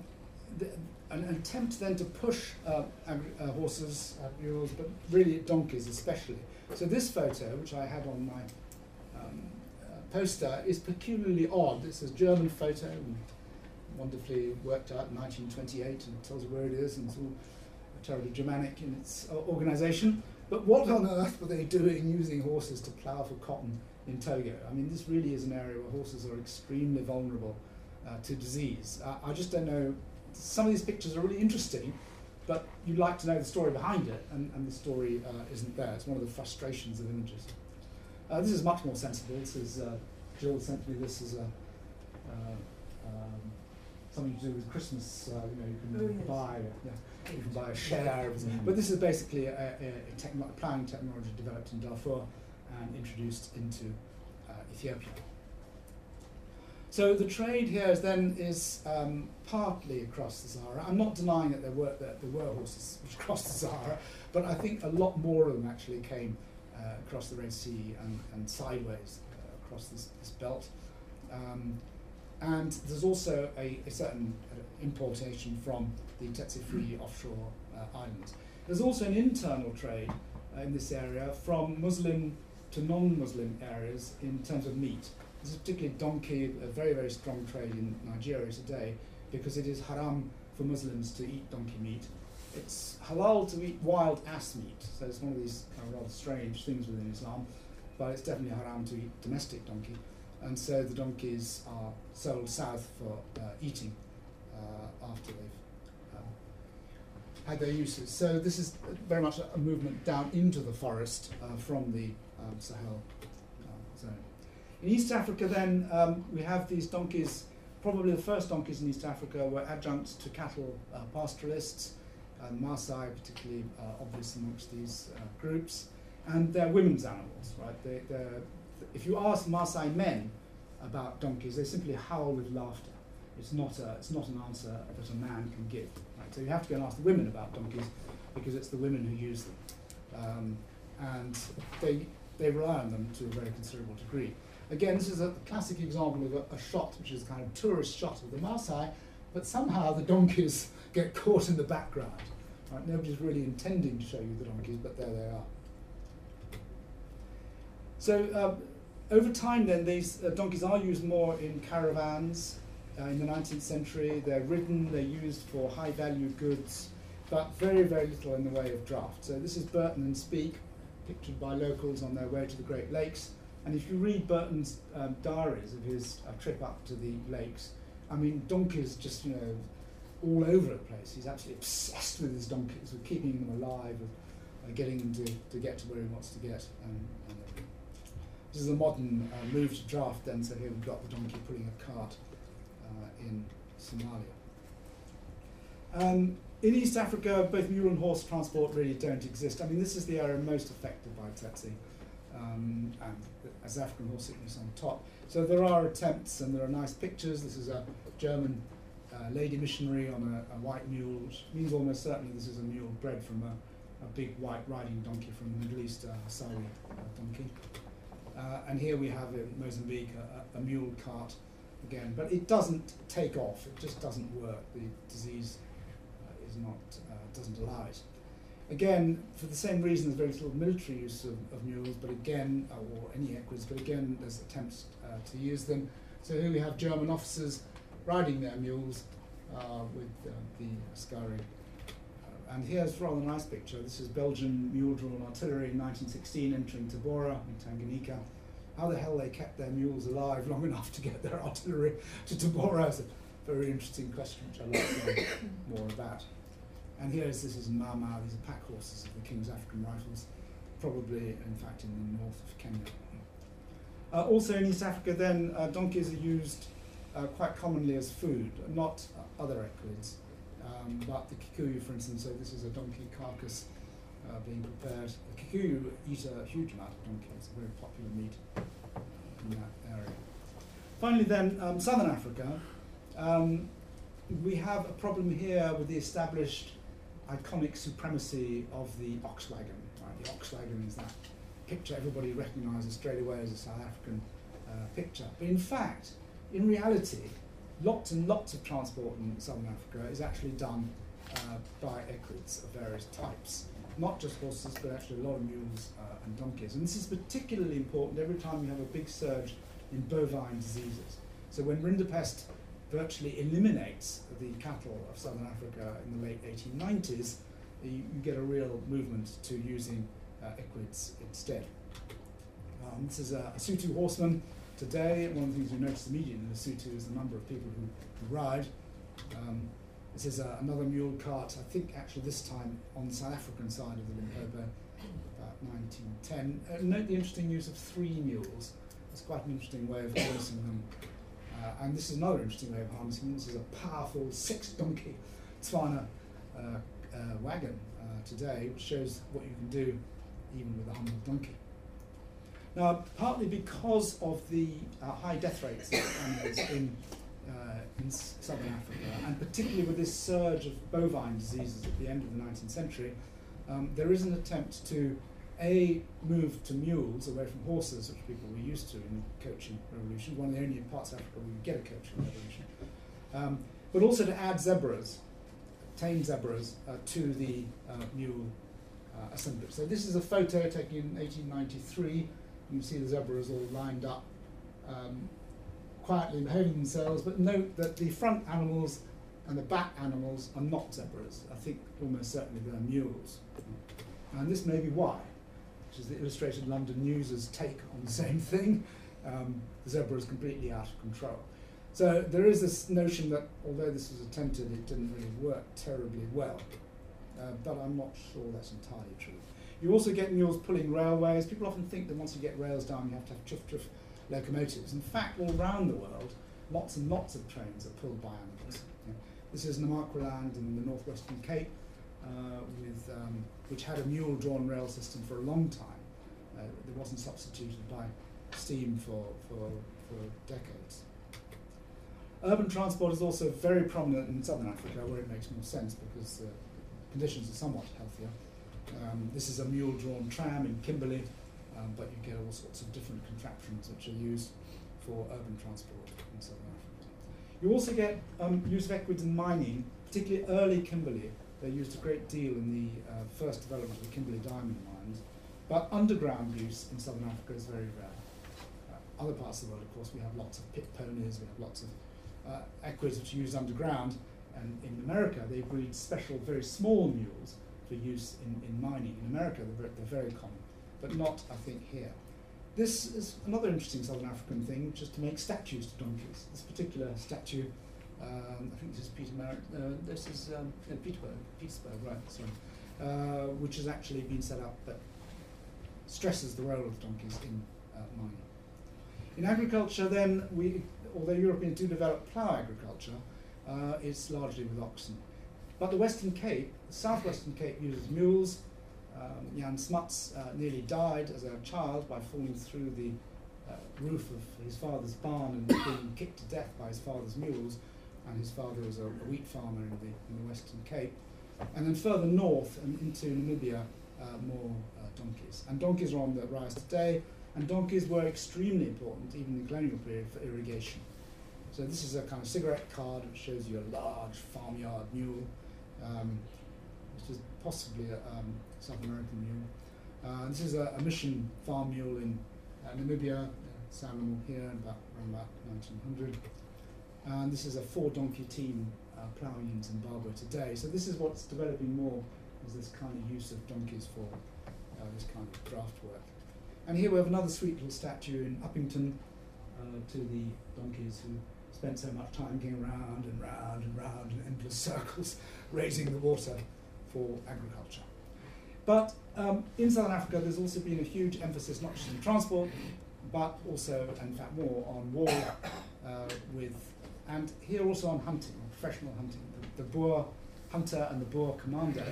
S2: an attempt then to push uh, uh, horses, uh, mules, but really donkeys especially. So this photo, which I had on my um, uh, poster, is peculiarly odd. It's a German photo, wonderfully worked out in 1928, and tells you where it is, and it's all terribly Germanic in its uh, organisation. But what on earth were they doing using horses to plough for cotton in Togo? I mean, this really is an area where horses are extremely vulnerable uh, to disease. I just don't know. Some of these pictures are really interesting, but you'd like to know the story behind it, and, and the story uh, isn't there. It's one of the frustrations of images. Uh, this is much more sensible. This is uh, Jill sent me this as a um, something to do with Christmas. Uh, you know, you can
S3: Oh, yes.
S2: buy, yeah, you can buy a share. Of, but this is basically a, a, a techno- planning technology developed in Darfur and introduced into uh, Ethiopia. So the trade here is then is um, partly across the Sahara. I'm not denying that there were that there were horses which crossed the Sahara, but I think a lot more of them actually came uh, across the Red Sea and, and sideways uh, across this, this belt. Um, and there's also a, a certain uh, importation from the Tsetse free offshore uh, islands. There's also an internal trade uh, in this area from Muslim to non-Muslim areas in terms of meat. This is particularly donkey, a very, very strong trade in Nigeria today because it is haram for Muslims to eat donkey meat. It's halal to eat wild ass meat, so it's one of these kind of rather strange things within Islam, but it's definitely haram to eat domestic donkey. And so the donkeys are sold south for uh, eating uh, after they've um, had their uses. So this is very much a movement down into the forest uh, from the um, Sahel. In East Africa, then, um, we have these donkeys. Probably the first donkeys in East Africa were adjuncts to cattle uh, pastoralists, and Maasai, particularly uh, obvious amongst these uh, groups, and they're women's animals, right? They, if you ask Maasai men about donkeys, they simply howl with laughter. It's not, a, it's not an answer that a man can give. Right? So you have to go and ask the women about donkeys because it's the women who use them. Um, and they, they rely on them to a very considerable degree. Again, this is a classic example of a, a shot, which is a kind of tourist shot of the Maasai, but somehow the donkeys get caught in the background. Right? Nobody's really intending to show you the donkeys, but there they are. So um, over time, then these uh, donkeys are used more in caravans. Uh, in the 19th century, they're ridden, they're used for high-value goods, but very, very little in the way of draft. So this is Burton and Speke, pictured by locals on their way to the Great Lakes. And if you read Burton's um, diaries of his uh, trip up to the lakes, I mean, donkeys just, you know, all over the place. He's absolutely obsessed with his donkeys, with keeping them alive, with uh, getting them to, to get to where he wants to get. And, and uh, this is a modern uh, move to draft then, so here we've got the donkey pulling a cart uh, in Somalia. Um, in East Africa, both mule and horse transport really don't exist. I mean, this is the area most affected by Tsetse, um, and as African horse sickness on top. So there are attempts, and there are nice pictures. This is a German uh, lady missionary on a, a white mule, which means almost certainly this is a mule bred from a, a big white riding donkey from the Middle East, uh, Hasawi uh, donkey. Uh, and here we have in Mozambique a, a mule cart again, but it doesn't take off. It just doesn't work. The disease uh, is not doesn't allow it. Again, for the same reason, there's very little military use of, of mules, but again, uh, or any equids, but again, there's attempts uh, to use them. So here we have German officers riding their mules uh, with uh, the Askari. Uh, and here's a rather nice picture. This is Belgian mule-drawn artillery in 1916 entering Tabora in Tanganyika. How the hell they kept their mules alive long enough to get their artillery to Tabora is a very interesting question, which I'd like to know more about. And here is this is Mau Mau. These are pack horses of the King's African Rifles, probably, in fact, in the north of Kenya. Uh, also in East Africa, then, uh, donkeys are used uh, quite commonly as food, not other equids, um, but the Kikuyu, for instance. So this is a donkey carcass uh, being prepared. The Kikuyu eat a huge amount of donkey. It's a very popular meat in that area. Finally, then, um, Southern Africa. Um, we have a problem here with the established iconic supremacy of the ox wagon. Right? The ox wagon is that picture everybody recognises straight away as a South African uh, picture. But in fact, in reality, lots and lots of transport in southern Africa is actually done uh, by equids of various types. Not just horses, but actually a lot of mules uh, and donkeys. And this is particularly important every time you have a big surge in bovine diseases. So when rinderpest virtually eliminates the cattle of southern Africa in the late 1890s, you, get a real movement to using uh, equids instead. Um, this is a, a Sotho horseman today. One of the things you notice immediately in the Sotho is the number of people who, ride. Um, this is uh, another mule cart, I think actually this time on the South African side of the Limpopo, about 1910. Uh, note the interesting use of three mules. It's quite an interesting way of harnessing them. Uh, and this is another interesting way of harnessing. This is a powerful six donkey Tswana uh, uh, wagon uh, today, which shows what you can do even with a humble donkey. Now, partly because of the uh, high death rates of animals in, uh, in southern Africa, and particularly with this surge of bovine diseases at the end of the 19th century, um, there is an attempt to a move to mules away from horses, which people were used to in the coaching revolution, one of the only parts of Africa where you get a coaching revolution, um, but also to add zebras, tame zebras, uh, to the uh, mule uh, assemblage. So this is a photo taken in 1893. You can see the zebras all lined up, um, quietly behaving themselves, but note that the front animals and the back animals are not zebras. I think almost certainly they're mules. And this may be why which is the Illustrated London News's take on the same thing. Um, the zebra is completely out of control. So there is this notion that although this was attempted, it didn't really work terribly well. Uh, but I'm not sure that's entirely true. You also get mules pulling railways. People often think that once you get rails down, you have to have chuff chuff locomotives. In fact, all around the world, lots and lots of trains are pulled by animals. Yeah. This is Namaqualand in the northwestern Cape uh, with, um, which had a mule-drawn rail system for a long time. Uh, it wasn't substituted by steam for, for, for decades. Urban transport is also very prominent in southern Africa, where it makes more sense because the conditions are somewhat healthier. Um, this is a mule-drawn tram in Kimberley, um, but you get all sorts of different contraptions which are used for urban transport in southern Africa. You also get um, use of equids in mining, particularly early Kimberley, they used a great deal in the uh, first development of the Kimberley diamond mines, but underground use in southern Africa is very rare. Uh, other parts of the world, of course, we have lots of pit ponies, we have lots of uh, equids which are used underground, and in America they breed special, very small mules for use in, in mining. In America they're, they're very common, but not, I think, here. This is another interesting Southern African thing, which is to make statues to donkeys. This particular statue um, I think this is Peter Merritt. Uh, this is um, Petersburg, Petersburg, right? Sorry, uh, which has actually been set up that stresses the role of donkeys in uh, mining. In agriculture, then, we, although Europeans do develop plough agriculture, uh, it's largely with oxen. But the Western Cape, the southwestern Cape, uses mules. Um, Jan Smuts uh, nearly died as a child by falling through the uh, roof of his father's barn and being kicked to death by his father's mules and his father was a, a wheat farmer in the, in the Western Cape. And then further north and into Namibia, uh, more uh, donkeys. And donkeys are on the rise today, and donkeys were extremely important, even in the colonial period, for irrigation. So this is a kind of cigarette card which shows you a large farmyard mule, um, which is possibly a um, South American mule. Uh, this is a, a, mission farm mule in uh, Namibia, uh, here, about, around about 1900. And this is a four donkey team uh, ploughing in Zimbabwe today. So this is what's developing more is this kind of use of donkeys for uh, this kind of craft work. And here we have another sweet little statue in Upington uh, to the donkeys who spent so much time going round and round and round in endless circles, raising the water for agriculture. But um, in Southern Africa, there's also been a huge emphasis not just on transport, but also, in fact, more on war uh, with and here also on hunting, on professional hunting. The, the Boer hunter and the Boer commando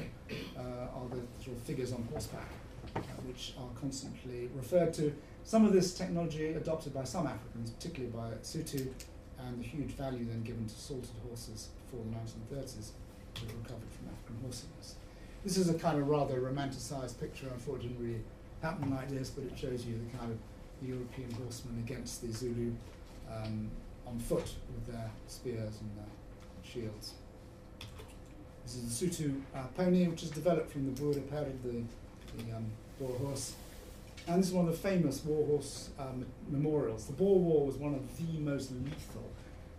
S2: uh, are the sort of figures on horseback, uh, which are constantly referred to. Some of this technology adopted by some Africans, particularly by Sotho, and the huge value then given to salted horses before the 1930s, that recovered from African horse. This is a kind of rather romanticized picture. Unfortunately, didn't really happen like this, but it shows you the kind of European horseman against the Zulu um, on foot with their spears and their shields. This is the Sotho uh, pony, which is developed from the Boerperd, the, the um, Boer horse. And this is one of the famous war horse um, memorials. The Boer War was one of the most lethal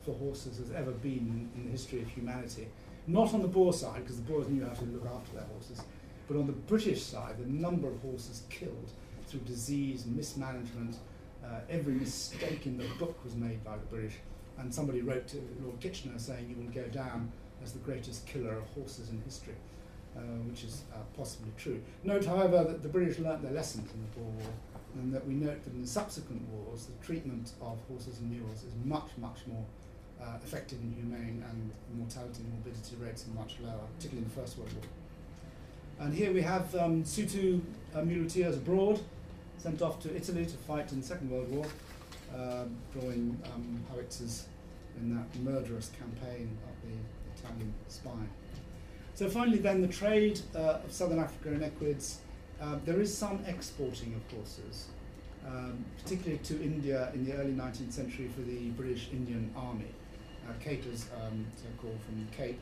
S2: for horses has ever been in, in the history of humanity. Not on the Boer side, because the Boers knew how to look after their horses, but on the British side, the number of horses killed through disease, mismanagement, uh, every mistake in the book was made by the British. And somebody wrote to Lord Kitchener saying, You will go down as the greatest killer of horses in history, uh, which is uh, possibly true. Note, however, that the British learnt their lessons in the Boer War, and that we note that in subsequent wars, the treatment of horses and mules is much, much more uh, effective and humane, and mortality and morbidity rates are much lower, particularly in the First World War. And here we have um, Sotho uh, muleteers abroad, sent off to Italy to fight in the Second World War, uh, drawing um, howitzers in that murderous campaign up the Italian spine. So finally then the trade uh, of Southern Africa and equids, uh, there is some exporting of horses, um, particularly to India in the early 19th century for the British Indian Army. Uh, Capers, um, so-called from the Cape,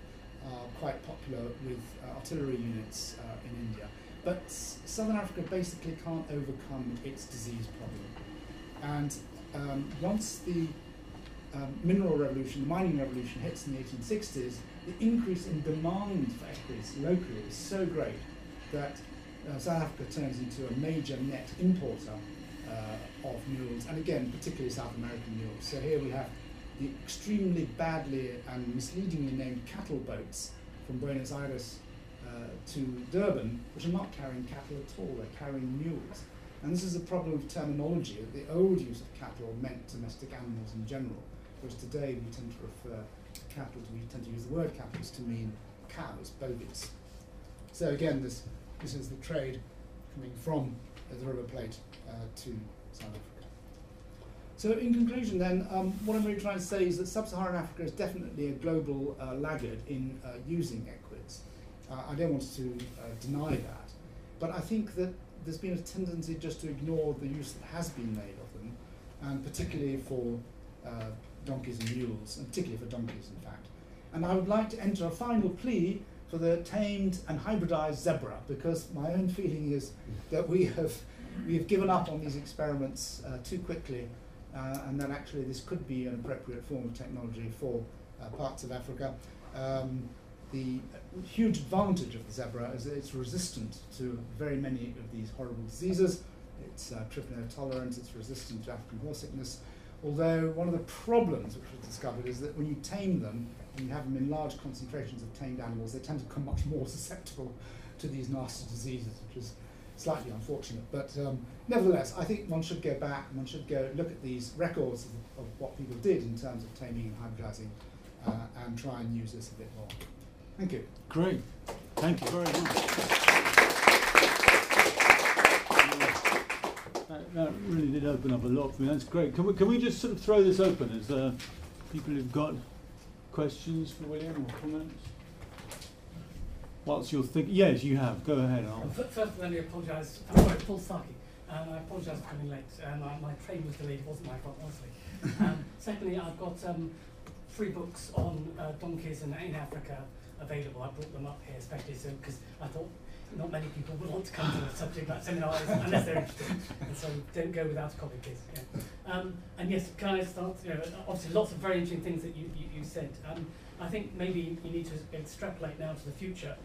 S2: are quite popular with uh, artillery units uh, in India. But Southern Africa basically can't overcome its disease problem. And um, once the um, mineral revolution, the mining revolution hits in the 1860s, the increase in demand for equids locally is so great that uh, South Africa turns into a major net importer uh, of mules, and again, particularly South American mules. So here we have the extremely badly and misleadingly named cattle boats from Buenos Aires to Durban, which are not carrying cattle at all, they're carrying mules. And this is a problem of terminology. The old use of cattle meant domestic animals in general, whereas today we tend to refer to cattle, we tend to use the word cattle to mean cows, bovies. So again, this, this is the trade coming from the River Plate uh, to South Africa. So in conclusion then, um, what I'm really trying to say is that Sub-Saharan Africa is definitely a global uh, laggard in uh, using. Uh, I don't want to uh, deny that, but I think that there's been a tendency just to ignore the use that has been made of them, and particularly for uh, donkeys and mules, and particularly for donkeys in fact. And I would like to enter a final plea for the tamed and hybridized zebra, because my own feeling is that we have, we have given up on these experiments uh, too quickly uh, and that actually this could be an appropriate form of technology for uh, parts of Africa. Um, the huge advantage of the zebra is it's resistant to very many of these horrible diseases. It's uh, tolerant, it's resistant to African horse sickness. Although one of the problems which was discovered is that when you tame them, and you have them in large concentrations of tamed animals, they tend to become much more susceptible to these nasty diseases, which is slightly unfortunate. But um, nevertheless, I think one should go back and one should go look at these records of, of what people did in terms of taming and hybridizing uh, and try and use this a bit more. Thank you.
S1: Great. Thank you very much. That, that really did open up a lot for me. That's great. Can we, can we just sort of throw this open as uh, people who've got questions for William or comments? Whilst you're thinking, yes, you have. Go ahead. I'll...
S3: First, let me apologise. I'm sorry, Paul Starkey. Um, I apologise for coming late. Um, my, my train was delayed. It wasn't my fault, honestly. Um, secondly, I've got um, three books on uh, donkeys in, in Africa available. I brought them up here especially so because I thought not many people would want to come to a subject matter seminars unless they're interested. And so don't go without a copy, please. Yeah. Um, and yes, can I start? You know, obviously, lots of very interesting things that you, you, you said. Um, I think maybe you need to extrapolate now to the future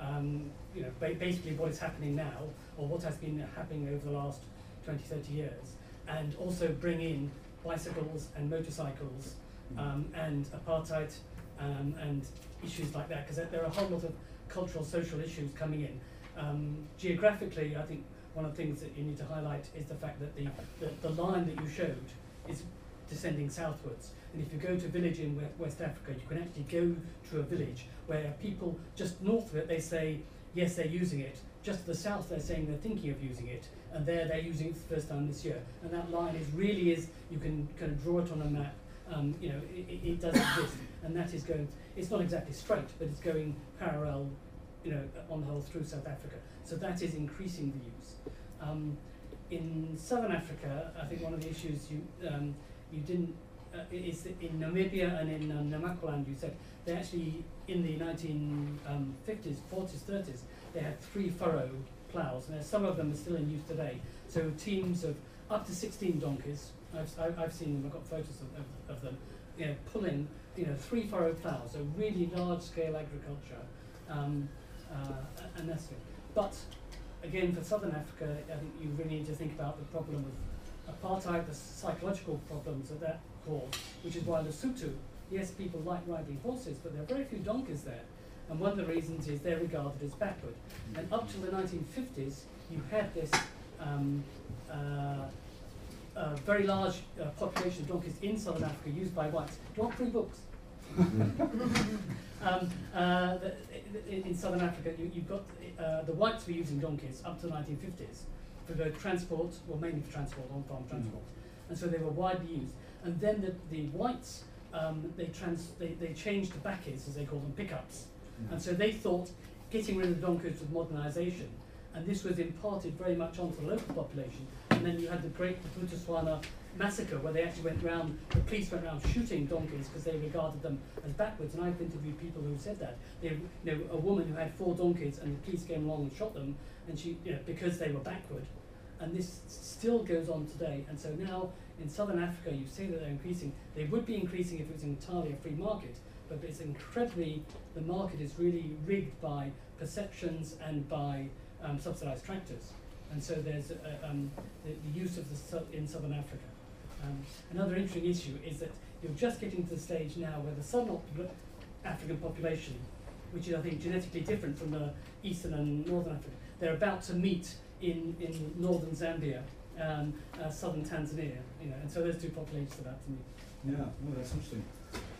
S3: um, you know, ba basically what is happening now, or what has been happening over the last 20, 30 years, and also bring in bicycles and motorcycles mm. um, and apartheid um, and issues like that, because there are a whole lot of cultural, social issues coming in. Um, geographically, I think one of the things that you need to highlight is the fact that the, the, the line that you showed is descending southwards. And if you go to a village in West Africa, you can actually go to a village where people just north of it, they say, yes, they're using it. Just to the south, they're saying they're thinking of using it. And there, they're using it for the first time this year. And that line is really is, you can kind of draw it on a map. Um, you know, it, it does exist. And that is going, it's not exactly straight, but it's going parallel, you know, on the whole through South Africa. So that is increasing the use. Um, in Southern Africa, I think one of the issues you, um, you didn't uh, uh, is in Namibia and in um, Namaqualand, you said they actually in the 1950s, 40s, 30s, they had three furrow ploughs, and some of them are still in use today. So teams of up to 16 donkeys. I've, I've- I've seen them. I've got photos of, of, of them. You know, pulling you know three furrow ploughs, so really large scale agriculture, um, uh, and that's it. But again, for Southern Africa, I think you really need to think about the problem of apartheid, the psychological problems that that caused, which is why Lesotho, yes, people like riding horses, but there are very few donkeys there. And one of the reasons is they're regarded as backward. And up till the 1950s, you had this um, uh, uh, very large uh, population of donkeys in southern Africa used by whites. Do you want free books? um, uh, the, in, in southern Africa, you, you've got uh, the whites were using donkeys up to the 1950s for the transport, well, mainly for transport, on farm transport. And so they were widely used. And then the, the whites, um, they, trans, they, they changed the bakkies, as they call them, pickups. And so they thought getting rid of the donkeys was modernisation. And this was imparted very much onto the local population. And then you had the great Botswana massacre where they actually went round, the police went round shooting donkeys because they regarded them as backwards. And I've interviewed people who said that. They, you know, a woman who had four donkeys and the police came along and shot them and she, you know, because they were backward. And this still goes on today. And so now in southern Africa, you say that they're increasing. They would be increasing if it was entirely a free market, but it's incredibly, the market is really rigged by perceptions and by um, subsidised tractors. And so there's uh, um, the, the use of the sou- in southern Africa. Um, another interesting issue is that you're just getting to the stage now where the southern African population, which is I think genetically different from the eastern and northern Africa, they're about to meet in, in northern Zambia, um, uh, southern Tanzania, you know, and so those two populations are about to meet.
S2: Yeah, well, that's interesting.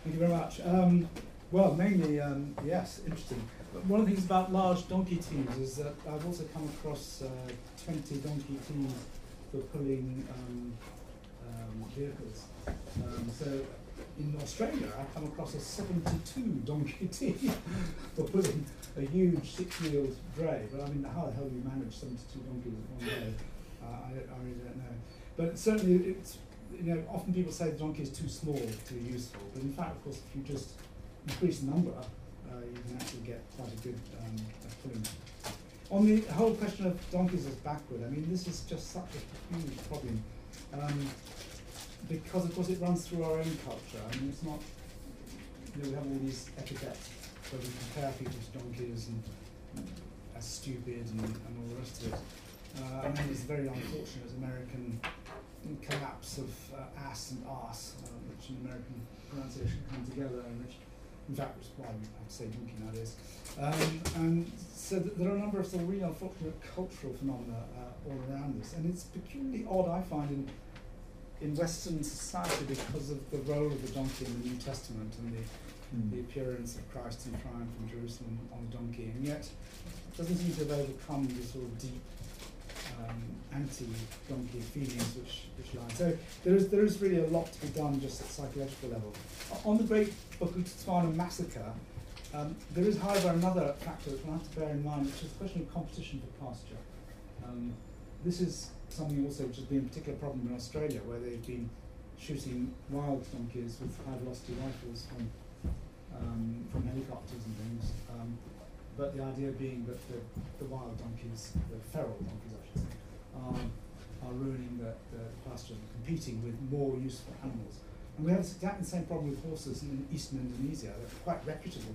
S2: Thank you very much. Um, well, mainly, um, yes, interesting. But one of the things about large donkey teams is that I've also come across uh, 20 donkey teams for pulling um, um, vehicles. Um, so in Australia, I've come across a 72 donkey team for pulling a huge six-wheeled dray. But I mean, how the hell do you manage 72 donkeys at one go? Uh, I, I really don't know. But certainly, it's you know, often people say the donkey is too small to be useful, but in fact, of course, if you just increase the number, uh, you can actually get quite a good um, pulling. On the whole question of donkeys as backward, I mean, this is just such a huge problem. Um, because, of course, it runs through our own culture. I mean, it's not, you know, we have all these epithets where we compare people to donkeys and as stupid and, and all the rest of it. Uh, then there's the very unfortunate American collapse of uh, ass and arse, uh, which in American pronunciation come together, and which, in fact, is why we have to say donkey nowadays. Um, and so th- there are a number of sort of really unfortunate cultural phenomena uh, all around this, and it's peculiarly odd, I find, in in Western society because of the role of the donkey in the New Testament and the the appearance of Christ in triumph in Jerusalem on the donkey, and yet it doesn't seem to have overcome the sort of deep um, anti-donkey feelings which, which lie. So there is there is really a lot to be done just at psychological level. On the Great Botswana massacre, um, there is, however, another factor which one has to bear in mind, which is the question of competition for pasture. Um, this is something also which has been a particular problem in Australia, where they've been shooting wild donkeys with high velocity rifles from um, from helicopters and things. Um, but the idea being that the, the wild donkeys, the feral donkeys, I should say, are, are ruining the, the pasture and competing with more useful animals. And we have exactly the same problem with horses in eastern Indonesia. They're quite reputable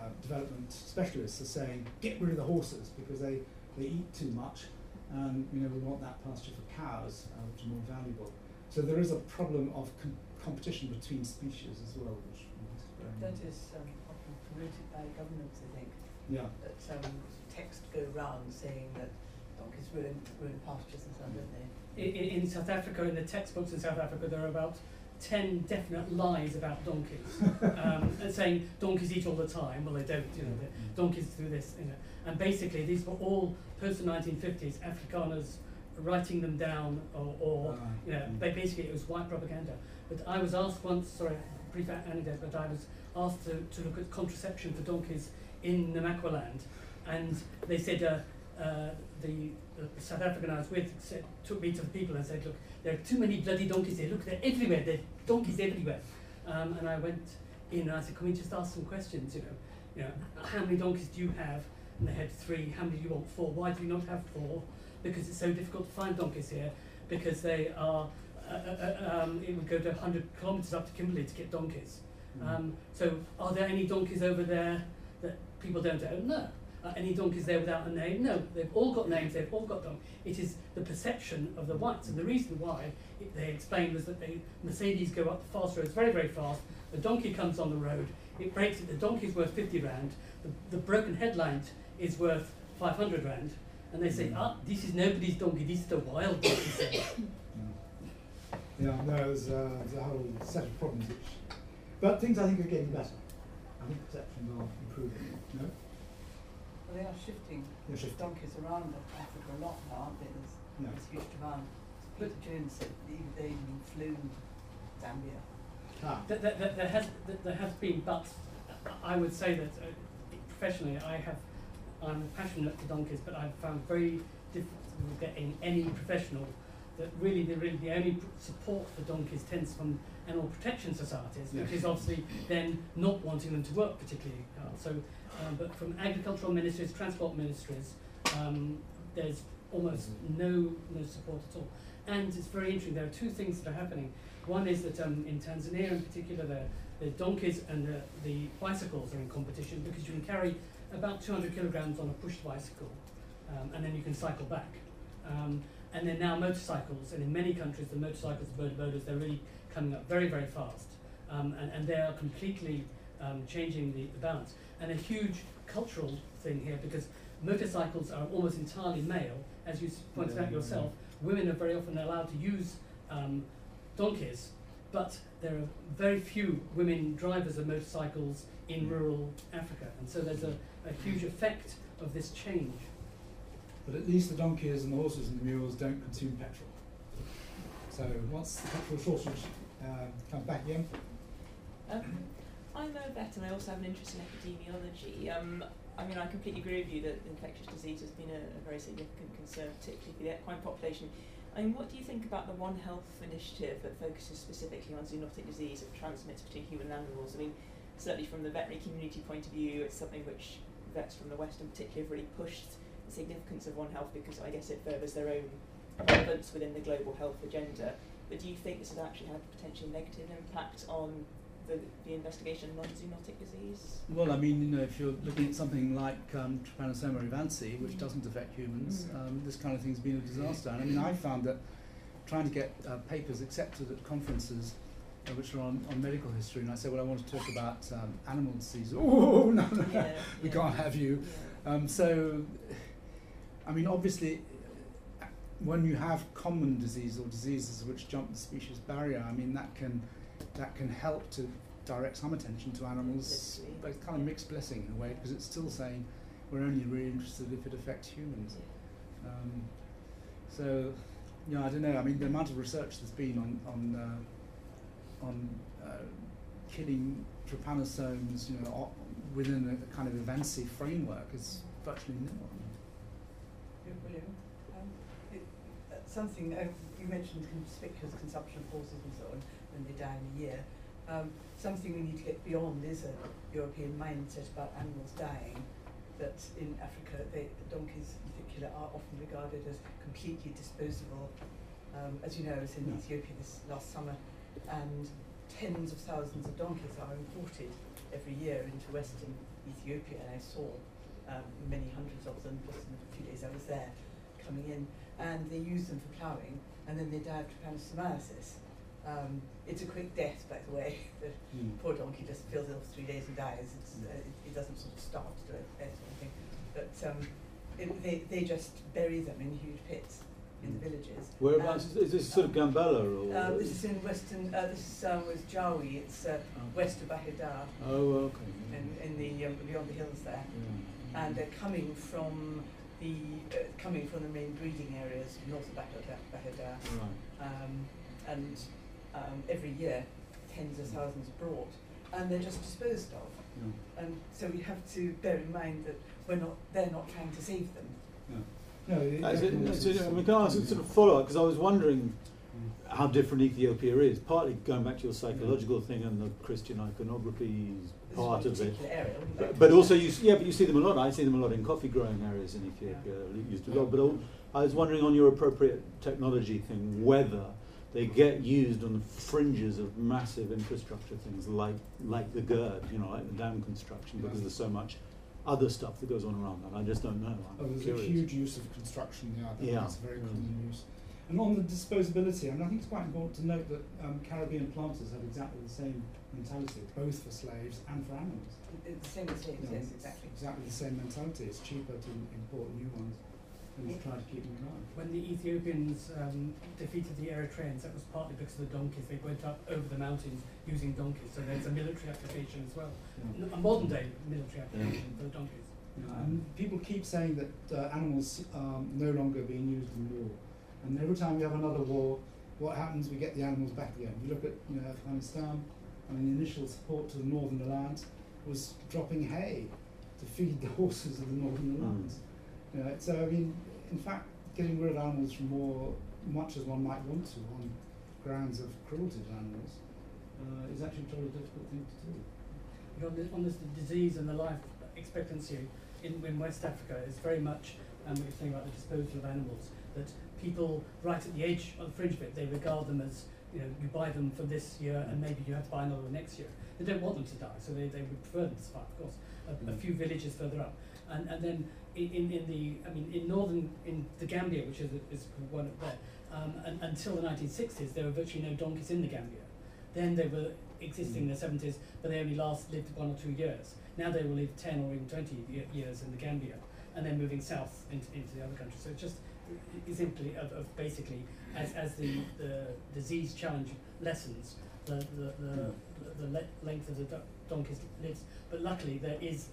S2: uh, development specialists are saying, get rid of the horses because they, they eat too much and you know, we want that pasture for cows, uh, which are more valuable. So there is a problem of com- competition between species as well, which we must bear
S4: That
S2: mind.
S4: is um, often promoted by governments, I think,
S2: Yeah.
S4: that um, text go round saying that donkeys ruin, ruin pastures and so on, don't they?
S3: In, in South Africa, in the textbooks in South Africa, there are about 10 definite lies about donkeys. um, and saying donkeys eat all the time. Well, they don't, you know, donkeys do this, you know. And basically, these were all post the 1950s Afrikaners writing them down, or, or
S2: Ah,
S3: you know,
S2: mm.
S3: ba- basically it was white propaganda. But I was asked once, sorry, brief anecdote, but I was asked to, to look at contraception for donkeys in Namaqualand, and they said, uh, uh, the, the South African I was with said, took me to the people and said, look, there are too many bloody donkeys here. Look, they're everywhere. There are donkeys everywhere. Um, and I went in and I said, can we just ask some questions? You know, you know, how many donkeys do you have? And they had three. How many do you want? Four. Why do you not have four? Because it's so difficult to find donkeys here. Because they are, uh, uh, um, it would go to 100 kilometres up to Kimberley to get donkeys. Um, so, are there any donkeys over there that people don't own? No. Are any donkeys there without a name? No. They've all got names. They've all got donkeys. It is the perception of the whites, and the reason why it, they explained was that they Mercedes go up the fast roads very, very fast. The donkey comes on the road. It breaks it. The donkey's worth 50 rand. The, the broken headlight is worth 500 rand. And they say, ah, this is nobody's donkey. This is the wild donkey.
S2: Yeah, no, there's, uh, there's a whole set of problems which, but things I think are getting better. I think perceptions are improving. No,
S4: Well, they are shifting
S2: they're shifting.
S4: donkeys around Africa a lot now, aren't they? There's,
S2: Yeah.
S4: there's huge demand. Peter Jones said that even they even flew Zambia.
S2: Ah,
S3: There, there, there, there has there there has been, but I would say that uh, professionally, I have I'm passionate for donkeys, but I've found very difficult getting any professional that really the really the only support for donkeys tends from animal protection societies, which is obviously then not wanting them to work particularly hard. So, um, but from agricultural ministries, transport ministries, um, there's almost no no support at all. And it's very interesting. There are two things that are happening. One is that um, in Tanzania, in particular, the, the donkeys and the, the bicycles are in competition because you can carry about 200 kilograms on a pushed bicycle, um, and then you can cycle back. Um, and then now motorcycles, and in many countries, the motorcycles, the bodas, they're really coming up very, very fast, um, and, and they are completely um, changing the, the balance. And a huge cultural thing here because motorcycles are almost entirely male, as you pointed out yourself. Women are very often allowed to use um, donkeys, but there are very few women drivers of motorcycles in rural Africa, and so there's a, a huge effect of this change.
S2: but at least the donkeys and the horses and the mules don't consume petrol. So once the petrol shortage uh, comes back again,
S5: Um, I'm a vet and I also have an interest in epidemiology. Um, I mean, I completely agree with you that infectious disease has been a, a very significant concern, particularly for the equine population. Mean, what do you think about the One Health initiative that focuses specifically on zoonotic disease that transmits between human and animals? I mean, certainly from the veterinary community point of view, it's something which vets from the West in particular have really pushed the significance of One Health because I guess it furthers their own relevance within the global health agenda. But do you think this has actually had a potentially negative impact on the, the investigation of non-zoonotic disease?
S6: Well, I mean, you know, if you're looking at something like um, Trypanosoma evansi, which doesn't affect humans,
S5: Mm.
S6: um, this kind of thing's been a disaster. And I mean, I found that trying to get uh, papers accepted at conferences uh, which are on, on medical history, and I said, well, I want to talk about um, animal disease. Oh, no, no,
S5: Yeah,
S6: we
S5: yeah.
S6: can't have you.
S5: Yeah.
S6: Um, so, I mean, obviously, when you have common disease or diseases which jump the species barrier, I mean, that can that can help to direct some attention to animals,
S5: Literally.
S6: but it's kind of mixed blessing in a way because it's still saying we're only really interested if it affects humans. Um, so, yeah, I don't know. I mean, the amount of research there's been on on uh, on uh, killing trypanosomes, you know, o- within a kind of Evansi framework is virtually nil.
S4: Yeah, William, um, it, uh, something, uh, you mentioned conspicuous consumption of horses and so on, when they die in a year. Um, something we need to get beyond is a European mindset about animals dying, that in Africa, they, donkeys in particular are often regarded as completely disposable. Um, as you know, I was in
S6: Yeah.
S4: Ethiopia this last summer, and tens of thousands of donkeys are imported every year into western Ethiopia, and I saw um, many hundreds of them just in the few days I was there coming in, and they use them for ploughing, and then they die of trypanosomiasis. Um, it's a quick death, by the way. the poor donkey just feels ill for three days and dies. It's, uh, it, it doesn't sort of starve to death or anything, but um, it, they, they just bury them in huge pits in the villages.
S1: Whereabouts
S4: And,
S1: is, is this sort of Gambella or?
S4: uh, this is in western. Uh, this is uh, was Jawi. It's uh, west of Bahir Dar,
S1: Oh, okay.
S4: in, in the um, beyond the hills there.
S1: Yeah.
S4: and they're coming from the uh, coming from the main breeding areas north of Bahir Dar.
S1: Right.
S4: Um, and um, every year tens of thousands brought, and they're just disposed of.
S1: Yeah.
S4: And so we have to bear in mind that we're not they're not trying to save them.
S2: No, it
S1: That's it,
S2: definitely
S1: that's
S2: is.
S1: I mean, can I ask a sort of follow up? Because I was wondering
S2: Mm.
S1: how different Ethiopia is, partly going back to your psychological thing and the Christian iconography
S4: This
S1: part of it.
S4: area,
S1: But, but also, you, yeah, but you see them a lot. I see them a lot in coffee growing areas in Ethiopia. Used a lot. But all, I was wondering on your appropriate technology thing whether they get used on the fringes of massive infrastructure things like like the GERD, you know, like the dam construction, because
S2: Yeah.
S1: there's so much other stuff that goes on around that. I just don't know. I'm
S2: Oh, there's
S1: curious.
S2: a huge use of construction, yeah, that-
S1: Yeah.
S2: that's a very
S1: Mm.
S2: common use. And on the disposability, I mean, I think it's quite important to note that um, Caribbean planters had exactly the same mentality, both for slaves and for animals.
S4: It's the same as slaves,
S2: You know,
S4: yes, exactly.
S2: Exactly the same mentality. It's cheaper to import new ones than to try to keep them alive.
S3: When the Ethiopians um, defeated the Eritreans, that was partly because of the donkeys. They went up over the mountains using donkeys, so there's a military application as well.
S2: Yeah.
S3: N- A modern day military application for the donkeys.
S2: You and people keep saying that uh, animals um, no longer being used in war. And every time we have another war, what happens? We get the animals back again. You look at you know Afghanistan. I mean, the initial support to the Northern Alliance was dropping hay to feed the horses of the Northern
S1: Mm.
S2: You know, so I mean, in fact, getting rid of animals from war, much as one might want to, on grounds of cruelty to animals, uh, is actually a very difficult thing to do.
S3: But on, this, on this disease and the life expectancy in, in West Africa is very much, um, what you're saying about the disposal of animals, that people right at the edge, on the fringe of it, they regard them as, you know, you buy them for this year and maybe you have to buy another one next year. They don't want them to die, so they, they would prefer them to survive, of course, a, a few villages further up. And, and then in, in, the, I mean, in northern, in the Gambia, which is, is one of there, um, and, until the 1960s, there were virtually no donkeys in the Gambia. Then they were existing in the 70s, but they only last lived one or two years. Now they will live 10 or even 20 ye- years in the Gambia, and then moving south into, into the other countries. So it just simply of, of basically, as, as the, the disease challenge lessens, the, the, the, the le- length of the do- donkeys lives. But luckily, there is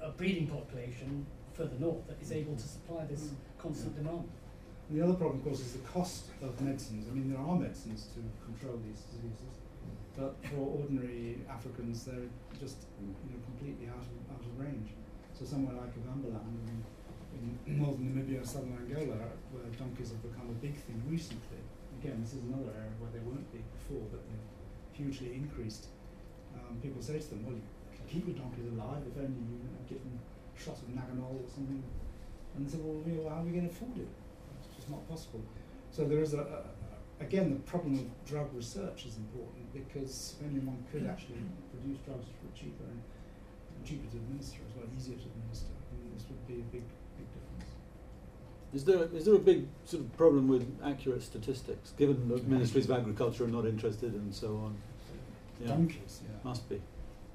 S3: a breeding population further north that is able to supply this constant demand.
S2: And the other problem, of course, is the cost of medicines. I mean, there are medicines to control these diseases, but for ordinary Africans, they're just you know, completely out of, out of range. So somewhere like Ovamboland in, in northern Namibia and southern Angola, where donkeys have become a big thing recently. Again, this is another area where they weren't big before, but they've hugely increased. Um, people say to them, well, you can keep your donkeys alive if only you, you know, give them a shot of Naganol or something. And they say, well, you know, how are we going to afford it? It's just not possible. So there is a, a again the problem of drug research is important because if only one could actually produce drugs for cheaper and, cheaper to administer as well, easier to administer. I mean, this would be a big, big difference.
S1: Is there is there a big sort of problem with accurate statistics, given that ministries of agriculture are not interested and so on? Yeah,
S2: Donkeys, yeah.
S1: must be.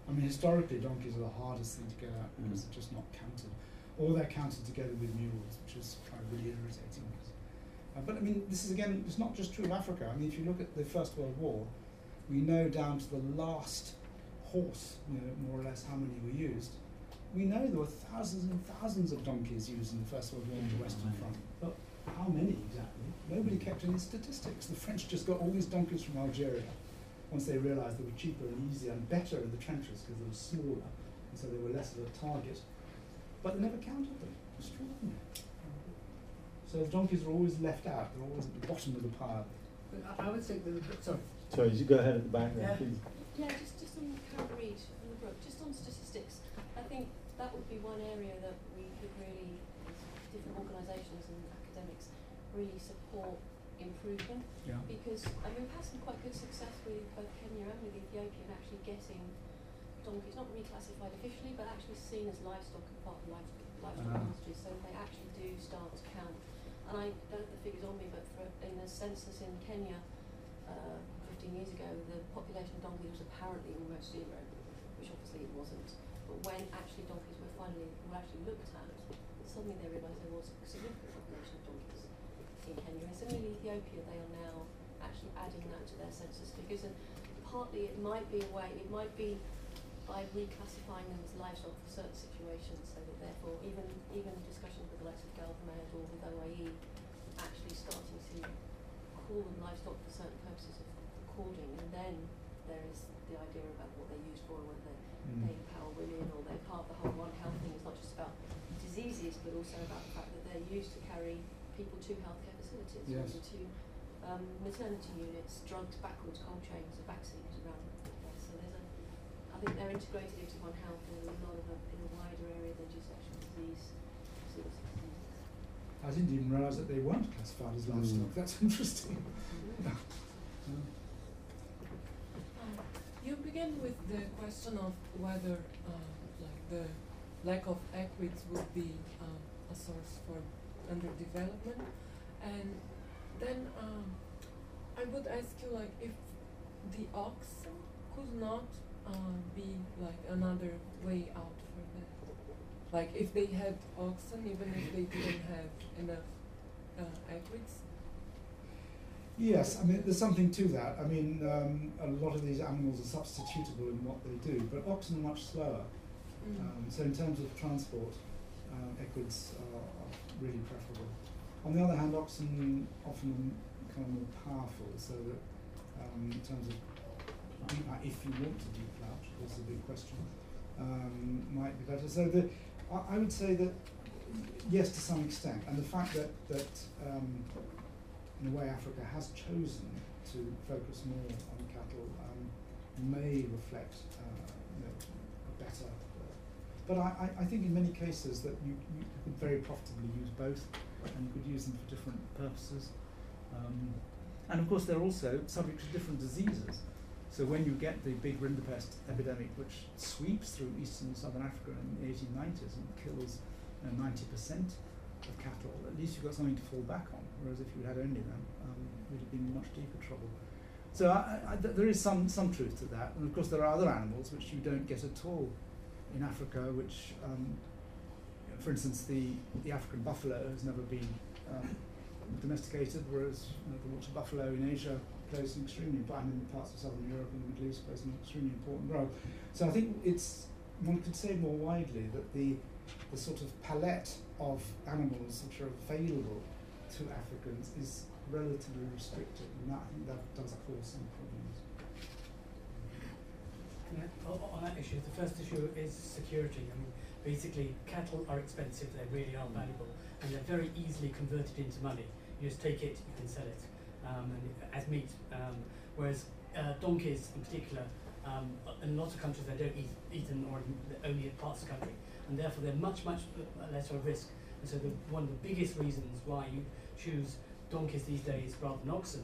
S2: I mean, historically, donkeys are the hardest thing to get out because
S1: Mm.
S2: they're just not counted. Or they're counted together with mules, which is kind of really irritating. Uh, but I mean, this is again, it's not just true of Africa. I mean, if you look at the First World War, we know down to the last horse, you know, more or less how many were used. We know there were thousands and thousands of donkeys used in the First World War on the Western
S1: Right.
S2: Front. But how many exactly? Nobody kept any statistics. The French just got all these donkeys from Algeria once they realised they were cheaper and easier and better in the trenches because they were smaller and so they were less of a target. But they never counted them. Extraordinary. So the donkeys are always left out. They're always at the bottom of the pile.
S3: But I, I would say, that, sorry,
S1: Sorry, you go ahead at the back there,
S3: Yeah.
S1: please.
S7: Yeah, just, just on Carol Reid and the book, just on statistics, I think that would be one area that we could really, different organisations and academics, really support improvement.
S2: Yeah.
S7: Because, I mean, we've had some quite good success with both Kenya and with Ethiopia in actually getting donkeys, not reclassified officially, but actually seen as livestock and part of life, livestock
S2: Ah.
S7: industry, so they actually do start to count. And I don't have the figures on me, but for, in the census in Kenya, uh, 15 years ago, the population of donkeys was apparently almost zero, which obviously it wasn't. But when actually donkeys were finally were actually looked at, suddenly they realised there was a significant population of donkeys in Kenya. And similarly, in Ethiopia, they are now actually adding that to their census figures. And partly it might be a way, it might be by reclassifying them as livestock for certain situations, so that therefore even even discussions with the likes of GALVmed or with OIE actually starting to call them livestock for certain purposes of recording, and then there is the idea about what they're used for, whether they, mm. they empower women or they're part of the whole One Health thing. It's not just about diseases, but also about the fact that they're used to carry people to healthcare facilities,
S6: Yes.
S7: or to um, maternity units, drugs backwards, cold chains of vaccines around the place. So there's a, I think they're integrated into One Health in a lot of a, in a wider area than just sexual disease. sorts of diseases.
S6: I didn't even realise that they weren't classified as livestock.
S1: Mm.
S6: That's interesting. Um,
S8: You begin with the question of whether, uh, like the lack of equids would be um, a source for underdevelopment, and then um, I would ask you like if the oxen could not uh, be like another way out for that, like if they had oxen even if they didn't have enough uh, equids.
S2: Yes, I mean, there's something to that. I mean, um, a lot of these animals are substitutable in what they do, but oxen are much slower.
S8: Mm.
S2: Um, so in terms of transport, uh, equids are, are really preferable. On the other hand, oxen often of more powerful, so that um, in terms of if you want to plough, which is a big question, um, might be better. So the, I, I would say that yes, to some extent, and the fact that that um, in a way Africa has chosen to focus more on cattle um, may reflect uh, you know, a better. But I, I, I think in many cases that you, you could very profitably use both, and you could use them for different purposes. Um, and of course, they're also subject to different diseases. So when you get the big rinderpest epidemic, which sweeps through eastern and southern Africa in the 1890s and kills you know, 90% of cattle, at least you've got something to fall back on. Whereas if you had only them, um, we'd have been in much deeper trouble. So I, I, th- there is some, some truth to that. And of course, there are other animals which you don't get at all in Africa, which, um, for instance, the, the African buffalo has never been um, domesticated, whereas you know, the water buffalo in Asia plays an extremely important, in parts of southern Europe and the Middle East plays an extremely important role. So I think it's, one could say more widely that the, the sort of palette of animals which are available to Africans is relatively restricted, and that, I think that does cause some problems.
S3: Yeah, on that issue, the first issue is security. I mean, basically, cattle are expensive, they really are valuable, and they're very easily converted into money. You just take it, you can sell it um, and as meat. Um, whereas uh, donkeys, in particular, um, in lots of countries, they don't eat eaten or only in parts of the country, and therefore they're much, much uh, less of a risk. And so, the, one of the biggest reasons why you choose donkeys these days rather than oxen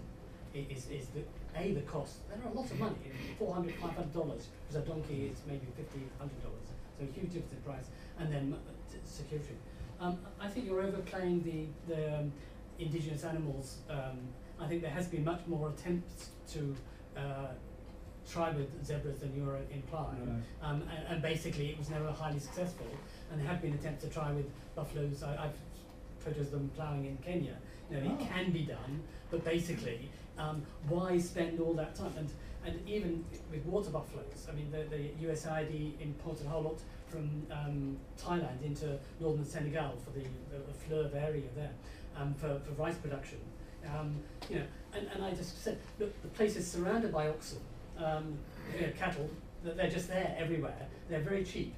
S3: is, is the a the cost. There are lots of money. Four hundred, five hundred dollars. $500, Because a donkey is maybe fifty, hundred dollars. So huge difference in price. And then security. Um, I think you're overplaying the the um, indigenous animals. Um, I think there has been much more attempts to uh, try with zebras than you're implying. Um, and, and basically, it was never highly successful. And there have been attempts to try with buffaloes. I, I've photos of them ploughing in Kenya. You know,
S2: Oh.
S3: it can be done, but basically, um, why spend all that time? And and even with water buffaloes, I mean, the, the USAID imported a whole lot from um, Thailand into northern Senegal for the, the, the Fleuve area there, um, for, for rice production. Um, you know, and, and I just said, look, the place is surrounded by oxen, um, you know, cattle, they're just there everywhere. They're very cheap.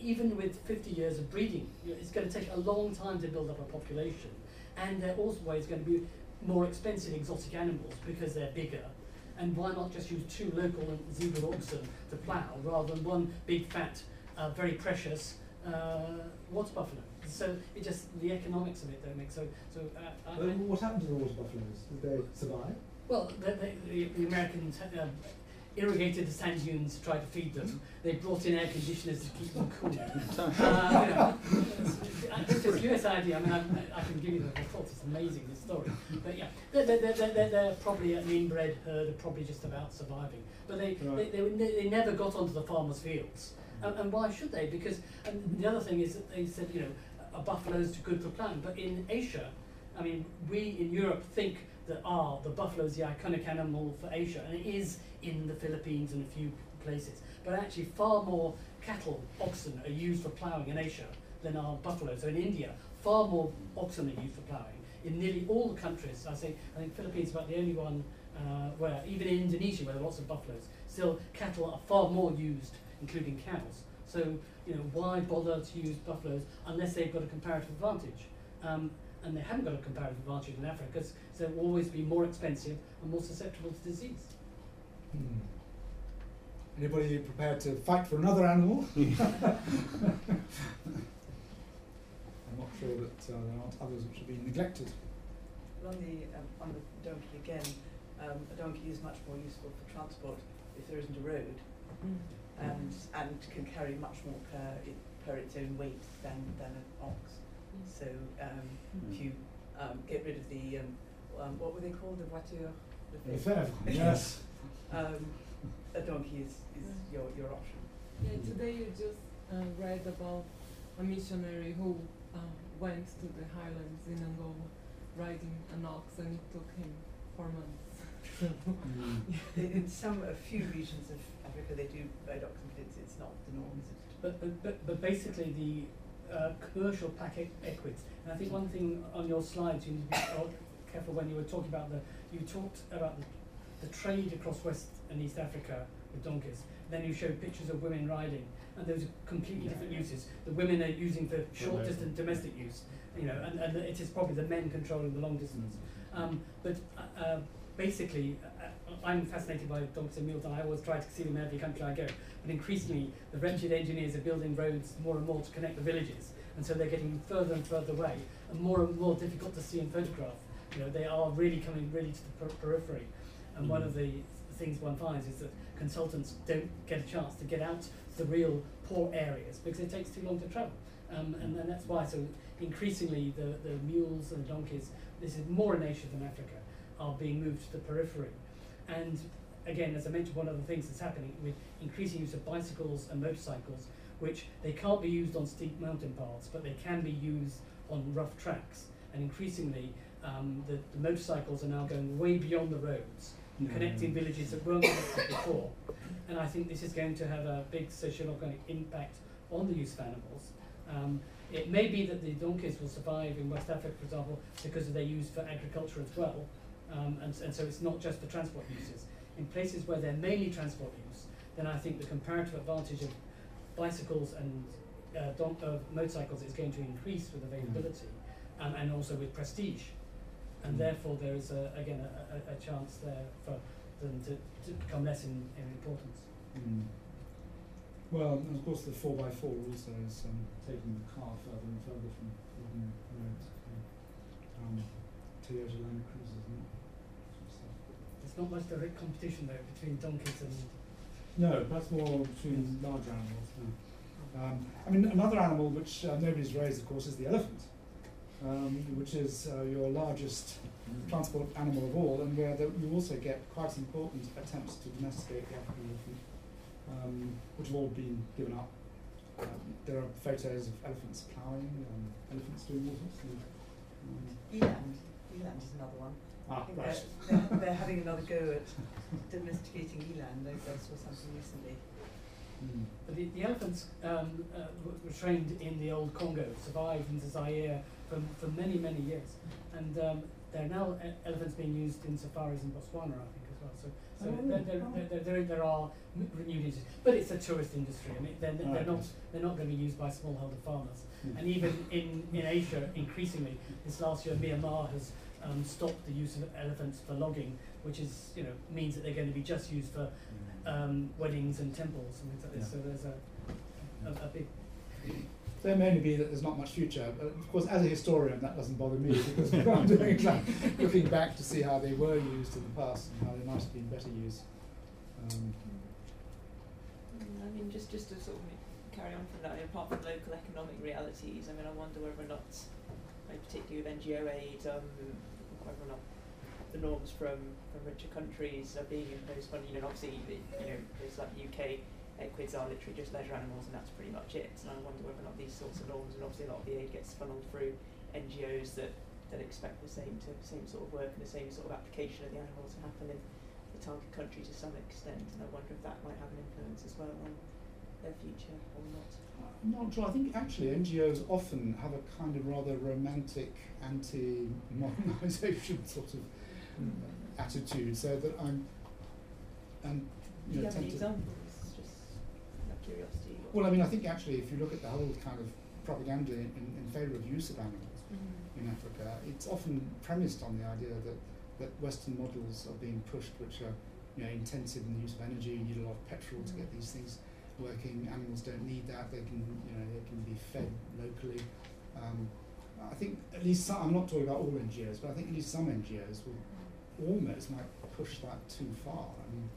S3: Even with 50 years of breeding, it's going to take a long time to build up a population. And they're always going to be more expensive exotic animals because they're bigger. And why not just use two local and zebu oxen to plough rather than one big fat, uh, very precious uh, water buffalo? So it just the economics of it don't make so. So uh, I-
S2: what happened to the water buffaloes? Did they survive?
S3: well, the, the, the, the Americans uh, irrigated the sand dunes to try to feed them. They brought in air conditioners to keep them cool. uh, you know, it's just USAID. I mean, I, I can give you the report. It's amazing this story. But yeah, they're, they're, they're, they're, they're probably an inbred herd, are probably just about surviving. But they,
S2: Right.
S3: they, they, they never got onto the farmers' fields. And, and why should they? Because and the other thing is that they said, you know, a buffalo's good for plowing. But in Asia, I mean, we in Europe think that are the buffalo is the iconic animal for Asia, and it is in the Philippines and a few places. But actually, far more cattle, oxen, are used for ploughing in Asia than are buffalo. So in India, far more oxen are used for ploughing. In nearly all the countries, I say, I think Philippines is about the only one uh, where, even in Indonesia, where there are lots of buffaloes, still cattle are far more used, including cows. So, you know, why bother to use buffaloes unless they've got a comparative advantage? Um, and they haven't got a comparative advantage in Africa because they'll always be more expensive and more susceptible to disease.
S2: Hmm. Anybody prepared to fight for another animal? I'm not sure that uh, there aren't others which are being neglected.
S4: Well, on the, um, on the donkey again, um, a donkey is much more useful for transport if there isn't a road and, and can carry much more per, it, per its own weight than, than an ox. So um, if you um, get rid of the, um, um, what were they called, the voiture?
S2: The fair, yes.
S4: Um, a donkey is, is your, your option.
S8: Yeah, today you just uh, read about a missionary who uh, went to the highlands in Angola riding an ox and it took him four months.
S2: Hmm.
S4: In in some, a few regions of Africa, they do ride oxen, but it's, it's not the norm, is it?
S3: But, but, but, but basically, the uh, commercial pack e- equids, and I think one thing on your slides you need to be oh, careful when you were talking about the, you talked about the, the trade across West and East Africa with donkeys. Then you showed pictures of women riding, and those are completely different uses. The women are using for short distance domestic use, you know, and, and it is probably the men controlling the long distance. Um, but uh, uh, basically, I'm fascinated by donkeys and mules, and I always try to see them in every country I go. But increasingly, the wretched engineers are building roads more and more to connect the villages, and so they're getting further and further away, and more and more difficult to see and photograph. You know, they are really coming really to the per- periphery. And one of the things one finds is that consultants don't get a chance to get out to the real poor areas because it takes too long to travel. Um, and, and that's why, so increasingly, the, the mules and the donkeys, this is more in Asia than Africa, are being moved to the periphery. And again, as I mentioned, one of the things that's happening with increasing use of bicycles and motorcycles, which they can't be used on steep mountain paths, but they can be used on rough tracks. And increasingly, um, the, the motorcycles are now going way beyond the roads and
S2: Yeah.
S3: connecting villages that weren't connected before. And I think this is going to have a big socioeconomic impact on the use of animals. Um, it may be that the donkeys will survive in West Africa, for example, because they're used for agriculture as well. Um, and, and so it's not just for transport uses. In places where they're mainly transport use, then I think the comparative advantage of bicycles and uh, don- uh, motorcycles is going to increase with availability um, and also with prestige. And
S2: Mm.
S3: therefore, there is, a, again, a, a, a chance there for them to, to become less in, in importance.
S2: Mm. Well, and of course, the 4x4 also is um, taking the car further and further from ordinary roads. Um, Toyota Land Cruisers and that sort of stuff.
S3: There's not much direct competition though between donkeys and
S2: No, that's more between large animals. Um, I mean, another animal which uh, nobody's raised, of course, is the elephant, um, which is uh, your largest transport animal of all, and where the, you also get quite important attempts to domesticate the African elephant, um, which have all been given up. Um, there are photos of elephants ploughing, um, elephants doing all sorts of um,
S4: Eland, eland is another one. I
S2: Ah,
S4: think they're, they're, they're having another go at domesticating eland. I, I saw something recently.
S2: Mm.
S3: But the, the elephants um, uh, were, trained in the old Congo, survived into Zaire for, for many, many years. And um, there are now elephants being used in safaris in Botswana, I think, as well. So, so
S2: Oh,
S3: there, there,
S2: Oh.
S3: there, there, there, are renewed interest. But it's a tourist industry. I mean, they're,
S2: Oh,
S3: they're, not, they're not going to be used by smallholder farmers.
S2: Mm.
S3: And even in, in Asia, increasingly, this last year, Myanmar has um, stopped the use of elephants for logging, which is, you know, means that they're going to be just used for um, weddings and temples and things like this.
S2: Yeah.
S3: So there's a, a, a big.
S2: So it may only be that there's not much future. But of course, as a historian, that doesn't bother me because what I'm doing is like looking back to see how they were used in the past and how they might have been better used. Um,
S5: Mm, I mean, just just to sort of carry on from that, I mean, apart from local economic realities, I mean, I wonder whether or not, particularly with NGO aid, um, whether or not the norms from, from richer countries are being imposed on, you know, obviously, the, you know, there's like UK equids uh, are literally just leisure animals and that's pretty much it. And I wonder whether or not these sorts of norms, and obviously a lot of the aid gets funneled through NGOs that, that expect the same to same sort of work and the same sort of application of the animals to happen in the target country to some extent. And I wonder if that might have an influence as well on their future or not.
S2: I'm not sure. I think actually NGOs often have a kind of rather romantic anti-modernisation sort of hmm. attitude, so that I'm, and
S5: Do
S2: you know,
S5: have any examples? Just out of curiosity.
S2: Well, I mean, I think actually, if you look at the whole kind of propaganda in, in, in favour of use of animals mm-hmm. in Africa, it's often premised on the idea that, that Western models are being pushed, which are you know, intensive in the use of energy, you need a lot of petrol to get mm-hmm. these things working. Animals don't need that; they can, you know, they can be fed locally. Um, I think at least some, I'm not talking about all NGOs, but I think at least some NGOs will almost might push that too far. I mean,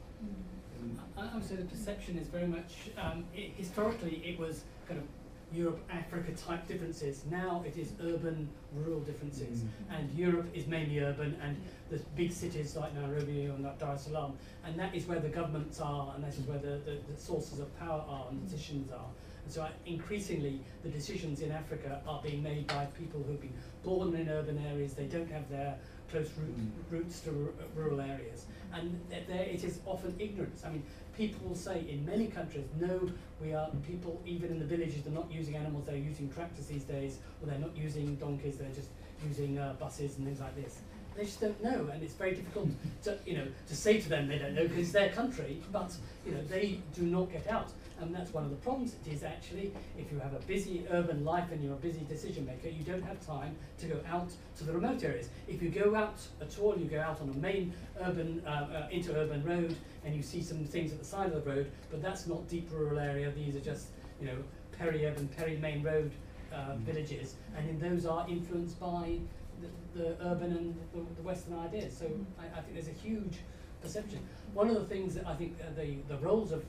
S2: and
S3: I, I would say the perception is very much, um, i historically it was kind of Europe, Africa type differences. Now it is urban, rural differences.
S2: Mm.
S3: And Europe is mainly urban and the big cities like Nairobi or Dar es Salaam. And that is where the governments are and that is where the, the, the sources of power are and decisions are. And so I, increasingly the decisions in Africa are being made by people who've been born in urban areas. They don't have their close root,
S2: Mm.
S3: roots to rural areas. And there it is often ignorance. I mean, people will say in many countries, no, we are people even in the villages they're not using animals, they're using tractors these days, or they're not using donkeys, they're just using uh, buses and things like this. They just don't know, and it's very difficult to you know to say to them they don't know because it's their country, but you know they do not get out, and that's one of the problems. It is actually if you have a busy urban life and you're a busy decision maker, you don't have time to go out to the remote areas. If you go out at all, you go out on a main urban uh, uh, interurban road and you see some things at the side of the road, but that's not deep rural area. These are just you know peri-urban, peri-main road uh,
S2: Mm.
S3: villages, and in those are influenced by the, the urban and the, the Western ideas. So I, I think there's a huge perception. One of the things that I think uh, the the roles of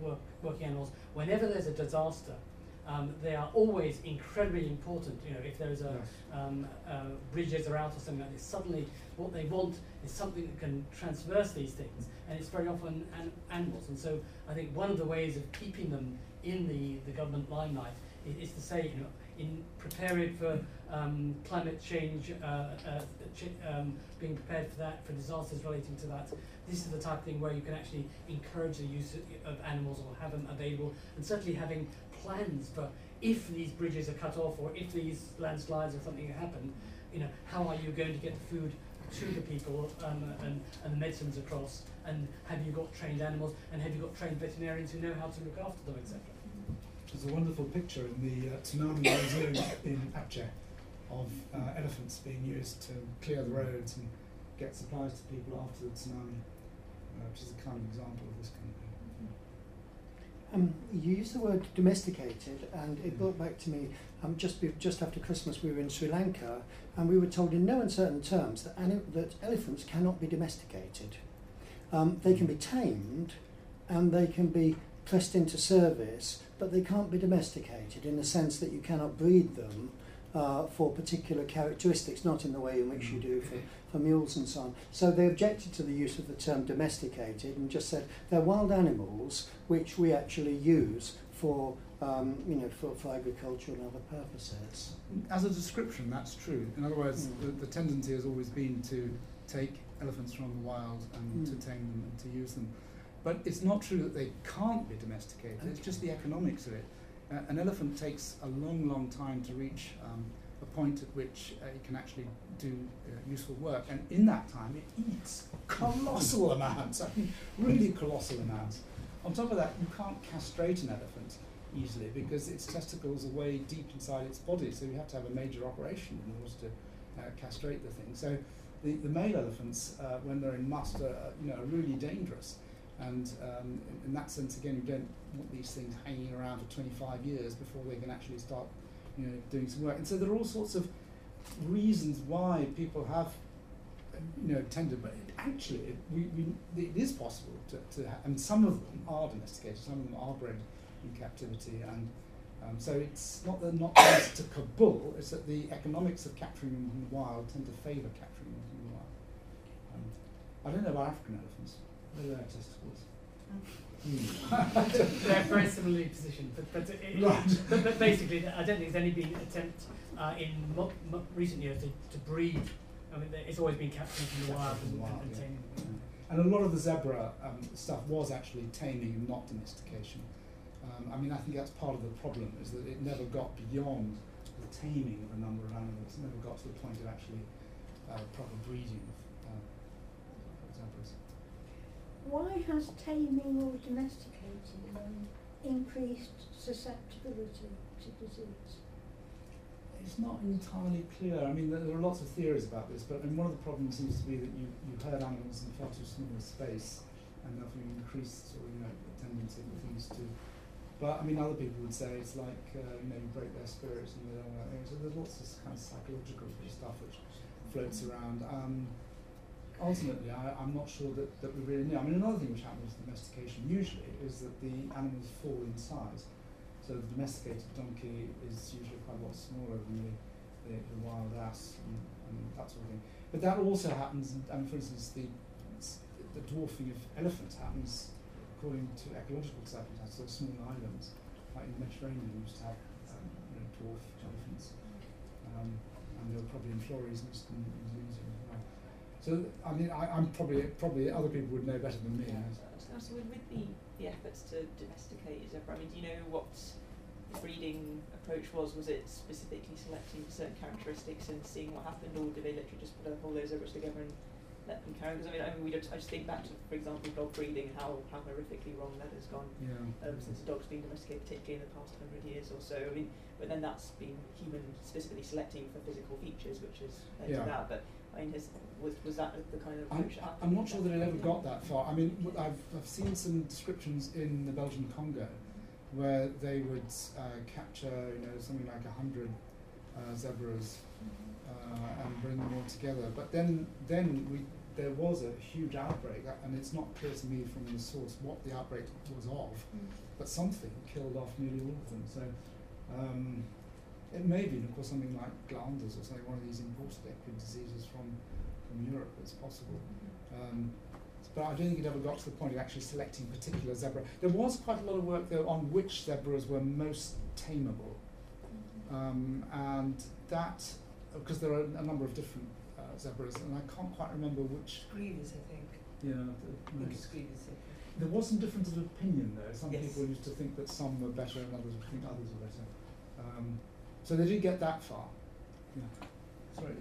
S3: work, working animals, whenever there's a disaster, um, they are always incredibly important. You know, if there's a
S2: Yes.
S3: um, uh, bridges are out or something like this, suddenly what they want is something that can transverse these things, and it's very often an- animals. And so I think one of the ways of keeping them in the, the government limelight is, is to say, you know, in preparing for um, climate change, uh, uh, um, being prepared for that, for disasters relating to that. This is the type of thing where you can actually encourage the use of, of animals or have them available, and certainly having plans for if these bridges are cut off or if these landslides or something happen, you know, how are you going to get the food to the people um, and, and the medicines across? And have you got trained animals? And have you got trained veterinarians who know how to look after them, etc.?
S2: There's a wonderful picture in the uh, Tsunami Museum in Aceh of uh, elephants being used to clear the roads and get supplies to people after the tsunami, uh, which is a kind of example of this kind of thing.
S9: Um, you used the word domesticated, and it brought back to me um, just be, just after Christmas we were in Sri Lanka, and we were told in no uncertain terms that that elephants cannot be domesticated. Um, they can be tamed, and they can be pressed into service, but they can't be domesticated in the sense that you cannot breed them uh, for particular characteristics, not in the way in which you do for, for mules and so on. So they objected to the use of the term domesticated and just said they're wild animals which we actually use for, um, you know, for, for agriculture and other purposes.
S2: As a description, that's true. In other words,
S9: Mm.
S2: the, the tendency has always been to take elephants from the wild and
S9: Mm.
S2: to tame them and to use them. But it's not true that they can't be domesticated, it's just the economics of it. Uh, an elephant takes a long, long time to reach um, a point at which uh, it can actually do uh, useful work, and in that time it eats colossal amounts, I mean, really colossal amounts. On top of that, you can't castrate an elephant easily because its testicles are way deep inside its body, so you have to have a major operation in order to uh, castrate the thing. So the, the male elephants, uh, when they're in musth, are, uh, you know, are really dangerous. And um, in, that sense, again, we don't want these things hanging around for 25 years before they can actually start, you know, doing some work. And so there are all sorts of reasons why people have, you know, tended, but it actually, it, we, we, it is possible to, to ha- and some of them are domesticated, some of them are bred in captivity, and um, so it's not that not to Kabul, it's that the economics of capturing them in the wild tend to favour capturing them in the wild. Um, I don't know about African elephants, whether they have testicles. Hmm.
S3: They're very similarly positioned, but but, it, it-
S2: Right.
S3: but, but basically, I don't think there's any been attempt uh, in mo- mo- recent years to, to breed. I mean, it's always been captured from the wild and,
S2: wild,
S3: and, and
S2: yeah.
S3: taming.
S2: And a lot of the zebra um, stuff was actually taming and not domestication. Um, I mean, I think that's part of the problem is that it never got beyond the taming of a number of animals. It never got to the point of actually uh, proper breeding of uh, zebras.
S10: Why has taming or domesticating um, increased susceptibility to disease?
S2: It's not entirely clear. I mean, there, are lots of theories about this, but I mean, one of the problems seems to be that you, you herd animals in far too small a space, and therefore you increase of, you know, the tendency for things to. But I mean, other people would say it's like uh, you know, you break their spirits and they don't want to. So there's lots of kind of psychological stuff which floats around. Um, ultimately, I, I'm not sure that, that we really know. I mean, another thing which happens with domestication usually is that the animals fall in size. So the domesticated donkey is usually quite a lot smaller than the, the, the wild ass and, and that sort of thing. But that also happens, and, and for instance, the, the dwarfing of elephants happens according to ecological circumstances, so small islands, like in the Mediterranean, we used to have um, you know, dwarf elephants. Um, and they were probably in Flores and Eastern Indonesia as well. So, I mean, I, I'm probably, probably other people would know better than me.
S5: Yeah, so, with, with the, the efforts to domesticate zebra, I mean, do you know what the breeding approach was? Was it specifically selecting certain characteristics and seeing what happened, or did they literally just put a whole those zebras together and let them carry? Because I mean, I mean, we just, I just think back to, for example, dog breeding, how how horrifically wrong that has gone
S2: Yeah.
S5: um, since a dog's been domesticated, particularly in the past hundred years or so. I mean, but then that's been human specifically selecting for physical features, which has led
S2: Yeah.
S5: to that. But I mean, was was that the kind of
S2: I'm,
S5: approach? that happened
S2: I'm not sure
S5: that?
S2: it ever got that far. I mean, I've, I've seen some descriptions in the Belgian Congo where they would uh, capture, you know, something like a hundred uh, zebras uh, and bring them all together. But then, then we there was a huge outbreak, uh, and it's not clear to me from the source what the outbreak was of, but something killed off nearly all of them. So. Um, it may be, and of course, something like glanders or something, one of these imported equid diseases from, from Europe. It's possible. Um, but I don't think it ever got to the point of actually selecting particular zebra. There was quite a lot of work, though, on which zebras were most tameable. Um, and that, because there are a number of different uh, zebras, and I can't quite remember which.
S4: Grevy's, I think.
S2: Yeah,
S4: I
S2: the,
S4: think it's Grevy's.
S2: there was some difference of opinion, though. Some
S4: Yes.
S2: people used to think that some were better, and others would think others were better. Um, so they didn't get that far. Yeah. Sorry.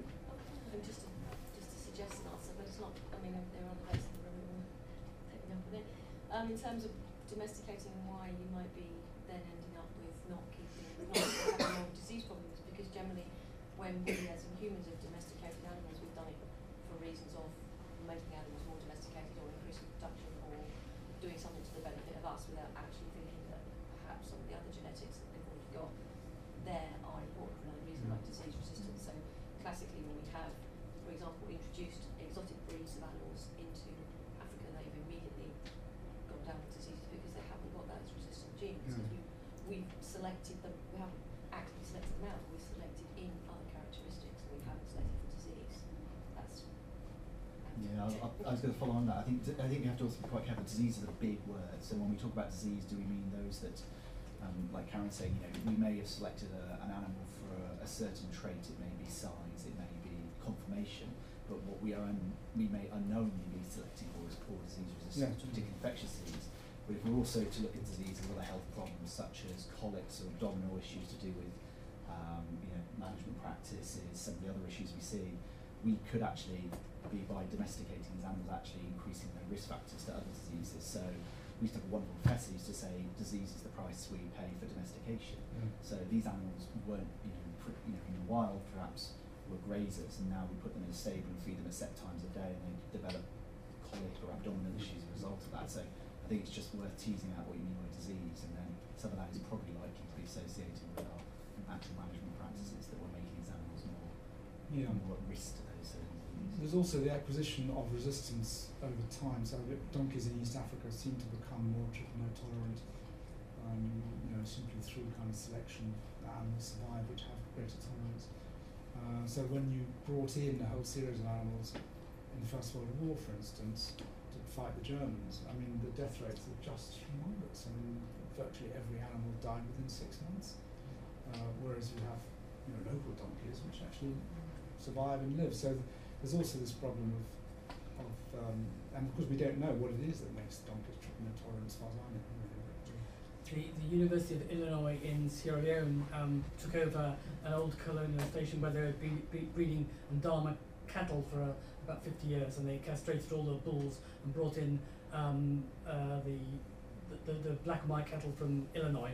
S7: And just just to suggest an answer, but it's not, I mean, there are other ways in the room who will take me up on it. Um, in terms of domesticating why you might be then ending up with not keeping, not having more disease problems, because generally when we as in humans have domesticated animals, we've done it for reasons of making animals more domesticated or increasing production or doing something to the benefit of us without actually thinking that perhaps some of the other genetics that they've already got there are important for another reason, like disease resistance. So classically, when we have, for example, introduced exotic breeds of animals into Africa, they've immediately gone down with diseases because they haven't got those resistant genes.
S2: Yeah.
S7: We, we've selected them, we haven't actively selected them out, we've selected in other characteristics and we haven't selected for disease. That's
S11: Yeah, I, I, I was going to follow on that. I think I think we have to also be quite careful. Disease is a big word. So when we talk about disease, do we mean those that, um, like Karen saying, you know, we may have selected a, an animal for a, a certain trait. It may be size, it may be conformation, but what we are un- we may unknowingly be selecting for is poor disease resistance
S2: Yeah.
S11: to particular infectious disease. But if we're also to look at diseases with other health problems such as colics or abdominal issues to do with um, you know, management practices, some of the other issues we see, we could actually be by domesticating these animals actually increasing their risk factors to other diseases. So we used to have a wonderful professor used to say disease is the price we pay for domestication. So these animals weren't, you know, pr- you know, in the wild perhaps were grazers, and now we put them in a stable and feed them at set times a day, and they develop colic or abdominal issues as a result of that. So I think it's just worth teasing out what you mean by disease, and then some of that is probably likely to be associated with our actual management practices that we're making these animals more,
S2: Yeah.
S11: more at risk to those certain diseases.
S2: There's also the acquisition of resistance over time. So donkeys in East Africa seem to become more tolerant, um, you know, simply through kind of selection animals survive which have greater tolerance. Uh, so when you brought in a whole series of animals in the First World War, for instance, to fight the Germans, I mean the death rates are just humongous. I mean virtually every animal died within six months, uh, whereas you have you know local donkeys which actually survive and live. So there's also this problem of, of um, and of course we don't know what it is that makes the donkeys triple tolerant as far as I know.
S3: The, the University of Illinois in Sierra Leone um, took over an old colonial station where they were be, breeding N'Dama cattle for uh, about 50 years and they castrated all the bulls and brought in um, uh, the the, the, the black and white cattle from Illinois,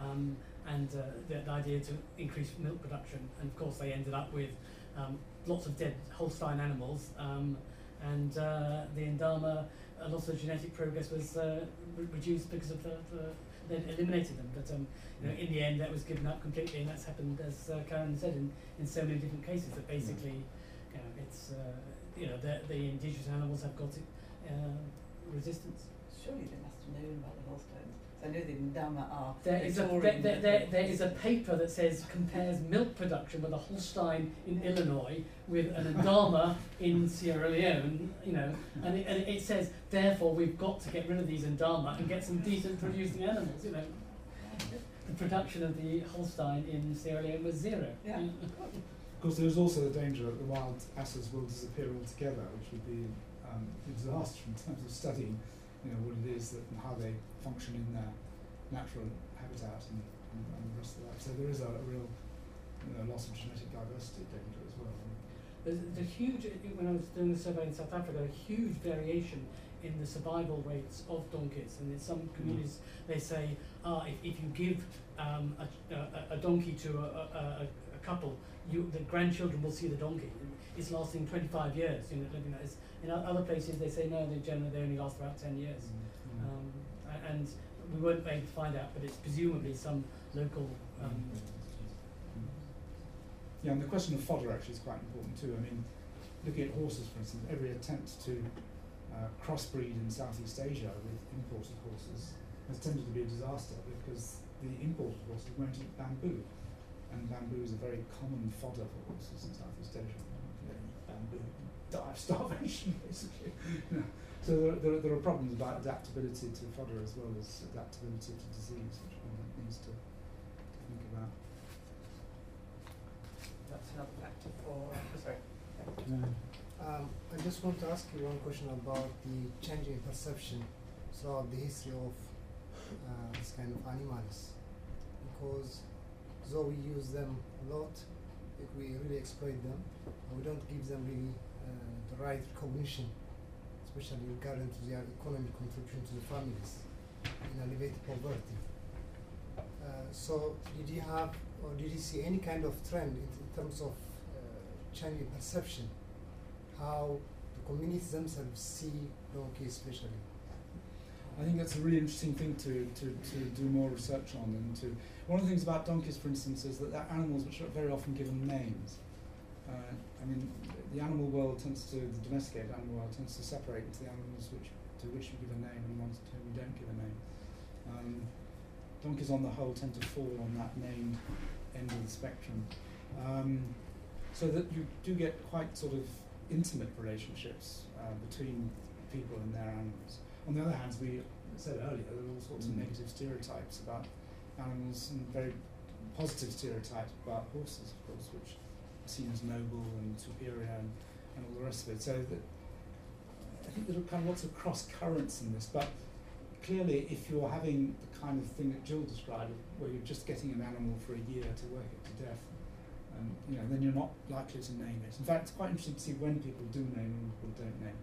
S3: um, and uh, the, the idea to increase milk production. And of course, they ended up with um, lots of dead Holstein animals, um, and uh, the N'Dama, a lot of genetic progress was uh, re- reduced because of the, the they eliminated them. But um, you know, in the end, that was given up completely, and that's happened, as uh, Karen said, in, in so many different cases. That basically, you know, it's uh, you know the, the indigenous animals have got uh, resistance.
S4: Surely they must have known about the Holsteins. 'Cause I know the N'Dama are
S3: There is, a, there, there, there, there is a paper that says compares milk production with a Holstein in Illinois with an N'Dama in Sierra Leone, you know, and it, and it says therefore we've got to get rid of these N'Dama and get some decent producing animals, you know. The production of the Holstein in Sierra Leone was zero.
S4: Yeah.
S2: Of course, there's also the danger that the wild asses will disappear altogether, which would be um, a disaster in terms of studying, you know, what it is that, and how they function in their natural habitat and, and, and the rest of that. So there is a, a real you know, loss of genetic diversity danger as well.
S3: There's a huge, when I was doing the survey in South Africa, a huge variation in the survival rates of donkeys. And in some communities, they say, ah, if, if you give um, a, a, a donkey to a, a, couple, you, the grandchildren will see the donkey. It's lasting 25 years. You know, you know, it's, in other places, they say no, they generally they only last about 10 years.
S2: Mm.
S3: Um, and we weren't able to find out, but it's presumably some local. Um,
S2: Yeah, and the question of fodder actually is quite important too. I mean, looking at horses, for instance, every attempt to uh, crossbreed in Southeast Asia with imported horses has tended to be a disaster because the imported horses won't eat bamboo, and bamboo is a very common fodder for horses in Southeast Asia. Bamboo, die of starvation, basically. You know, so there, there, there are problems about adaptability to fodder as well as adaptability to disease, which one needs to think about.
S4: That's another factor for. oh, sorry.
S12: Um, I just want to ask you one question about the changing perception throughout the history of uh, this kind of animals. Because though we use them a lot, if we really exploit them, we don't give them really uh, the right recognition, especially regarding to their economic contribution to the families in alleviating poverty. Uh, so, did you have or did you see any kind of trend in, in terms of uh, changing perception? How the communities themselves see donkeys, especially?
S2: I think that's a really interesting thing to, to, to do more research on. And to one of the things about donkeys, for instance, is that they're animals which are very often given names. Uh, I mean, the animal world tends to, the domesticated animal world tends to separate into the animals which, to which you give a name and ones to whom you don't give a name. Um, donkeys, on the whole, tend to fall on that named end of the spectrum. Um, so that you do get quite sort of intimate relationships uh, between people and their animals. On the other hand, as we said earlier, there are all sorts of
S11: Mm.
S2: negative stereotypes about animals and very positive stereotypes about horses, of course, which seen as noble and superior and, and all the rest of it. So that I think there are kind of lots of cross currents in this, but clearly, if you're having the kind of thing that Jill described, where you're just getting an animal for a year to work it to death, um, you know, then you're not likely to name it. In fact, it's quite interesting to see when people do name and when people don't name.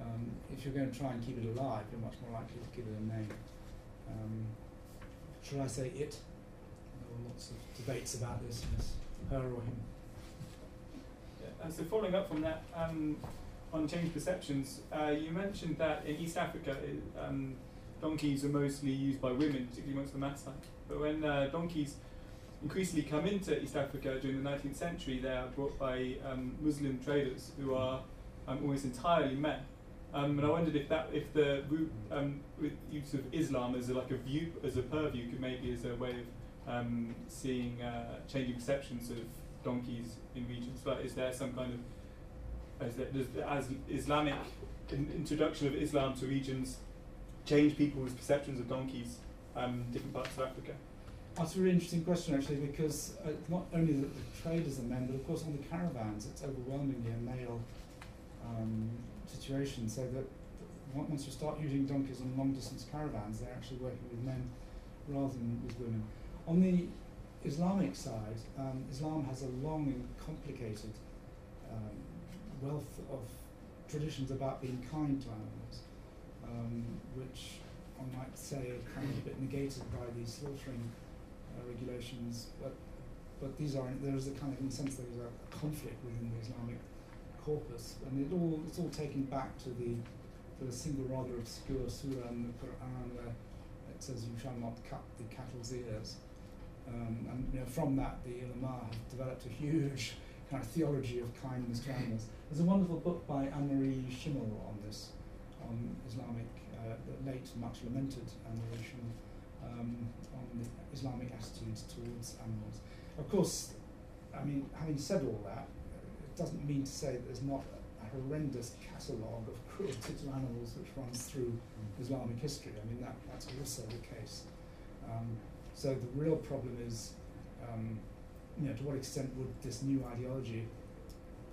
S2: Um, if you're going to try and keep it alive, you're much more likely to give it a name. Um, should I say it? There were lots of debates about this, yes, her or him.
S13: So following up from that, um, on change perceptions, uh, you mentioned that in East Africa, it, um, donkeys are mostly used by women, particularly amongst the Maasai. But when uh, donkeys increasingly come into East Africa during the 19th century, they are brought by um, Muslim traders who are um, almost entirely men. Um, and I wondered if that, if the root um, use of Islam as a, like a view, as a purview, could maybe as a way of seeing uh, changing perceptions of donkeys in regions. Like, is there some kind of, is there, does, as Islamic in, introduction of Islam to regions change people's perceptions of donkeys um, in different parts of Africa?
S2: That's a really interesting question, actually, because uh, not only that the traders are men, but of course on the caravans, it's overwhelmingly a male um, situation. So that once you start using donkeys on long distance caravans, they're actually working with men rather than with women. On the Islamic side, um, Islam has a long and complicated um, wealth of traditions about being kind to animals, um, which one might say, are kind of a bit negated by these slaughtering uh, regulations, but but these are there is a kind of in a sense there is a, conflict within the Islamic corpus, and it all it's all taken back to the to the single rather obscure surah in the Quran where it says you shall not cut the cattle's ears, um, and you know from that the ulama have developed a huge kind of theology of kindness to animals. There's a wonderful book by Annemarie Schimmel on this, on Islamic, uh, the late, much lamented Annemarie Schimmel, um, on the Islamic attitudes towards animals. Of course, I mean, having said all that, it doesn't mean to say that there's not a horrendous catalogue of cruelty to animals which runs through Islamic history. I mean, that, that's also the case. Um, so the real problem is, um, you know, to what extent would this new ideology,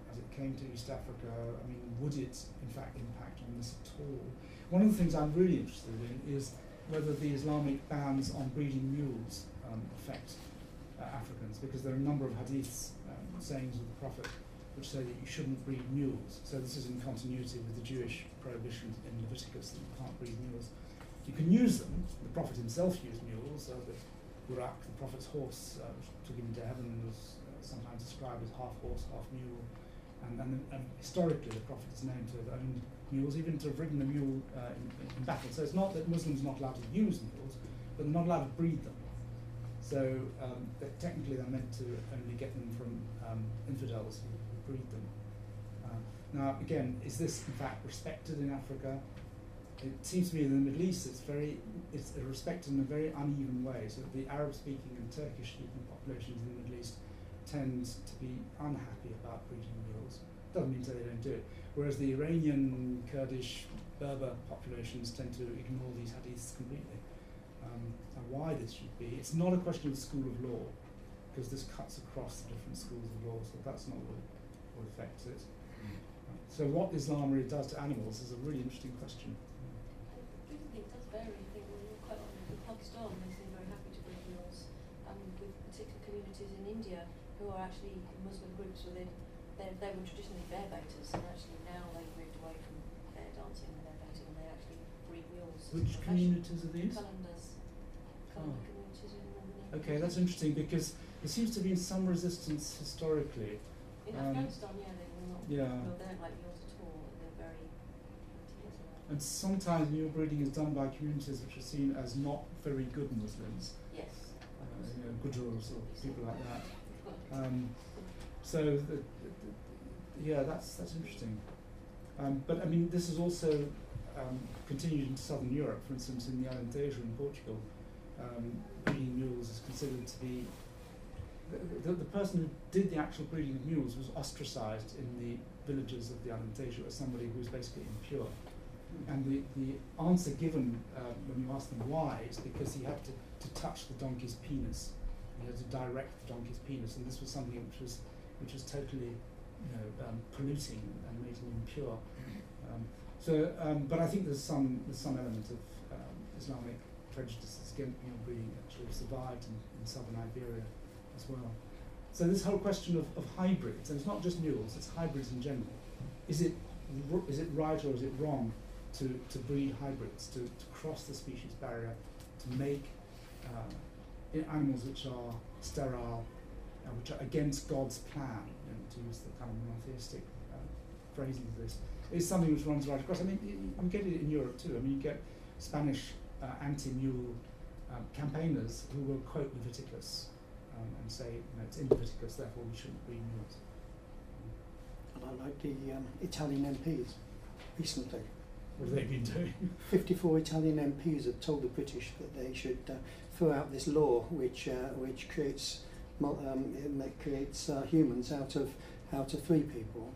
S2: as it came to East Africa, I mean, would it in fact impact on this at all? One of the things I'm really interested in is whether the Islamic bans on breeding mules um, affect uh, Africans, because there are a number of hadiths, um, sayings of the Prophet, which say that you shouldn't breed mules. So this is in continuity with the Jewish prohibition in Leviticus that you can't breed mules. You can use them. The Prophet himself used mules. Uh, the Buraq, the Prophet's horse, uh, which took him into heaven, and was uh, sometimes described as half horse, half mule. And, and, and historically, the Prophet is known to have owned mules, even to have ridden a mule uh, in, in battle. So it's not that Muslims are not allowed to use mules, but they're not allowed to breed them. So um, technically they're meant to only get them from um, infidels who, who breed them. Uh, now, again, is this in fact respected in Africa? It seems to me in the Middle East it's very it's respected in a very uneven way. So the Arab-speaking and Turkish-speaking populations in the Middle East tend to be unhappy about breeding mules. Doesn't mean that they don't do it. Whereas the Iranian, Kurdish, Berber populations tend to ignore these hadiths completely. Um, and why this should be, it's not a question of school of law, because this cuts across the different schools of law, so that's not what, what affects it. So what Islam really does to animals is a really interesting question.
S7: I think it does vary. I think when you're quite with Pakistan, they seem very happy to breed mules, and with particular communities in India who are actually Muslim groups within, they, they were traditionally bear baiters, and actually now they've moved away from bear dancing and bear baiting, and they actually breed mules.
S2: Which communities are these?
S7: Communities in the
S2: Okay, that's interesting because there seems to be some resistance historically.
S7: In
S2: Um,
S7: Afghanistan, yeah, they will not.
S2: yeah.
S7: Well, they don't like mules at all, and they're very anti-Islam.
S2: And sometimes mule breeding is done by communities which are seen as not very good Muslims,
S7: Yes.
S2: uh, you know, or people like that. Um, so, the, the, the, yeah, that's that's interesting. Um, but I mean, this is also um, continued in southern Europe. For instance, in the Alentejo in Portugal, um, breeding mules is considered to be the, the, the person who did the actual breeding of mules was ostracized in the villages of the Alentejo as somebody who was basically impure. And the, the answer given uh, when you ask them why is because he had to, to touch the donkey's penis. He had to direct the donkey's penis, and this was something which was which was totally, you know, um, polluting and made him impure. Um, so, um, but I think there's some there's some element of um, Islamic prejudices against breeding actually survived in, in southern Iberia as well. So this whole question of, of hybrids, and it's not just mules, it's hybrids in general. Is it is it right or is it wrong to, to breed hybrids, to, to cross the species barrier, to make uh, animals which are sterile, uh, which are against God's plan, you know, to use the kind of monotheistic uh, phrasing of this, is something which runs right across. I mean, you, get it in Europe too. I mean, you get Spanish uh, anti-mule um, campaigners who will quote Leviticus um, and say, you know, it's in Leviticus, therefore we shouldn't breed mules.
S9: And I like the um, Italian MPs recently.
S2: What have they been doing?
S9: 54 Italian MPs have told the British that they should uh, throw out this law which uh, which creates um, it creates uh, humans out of out of three people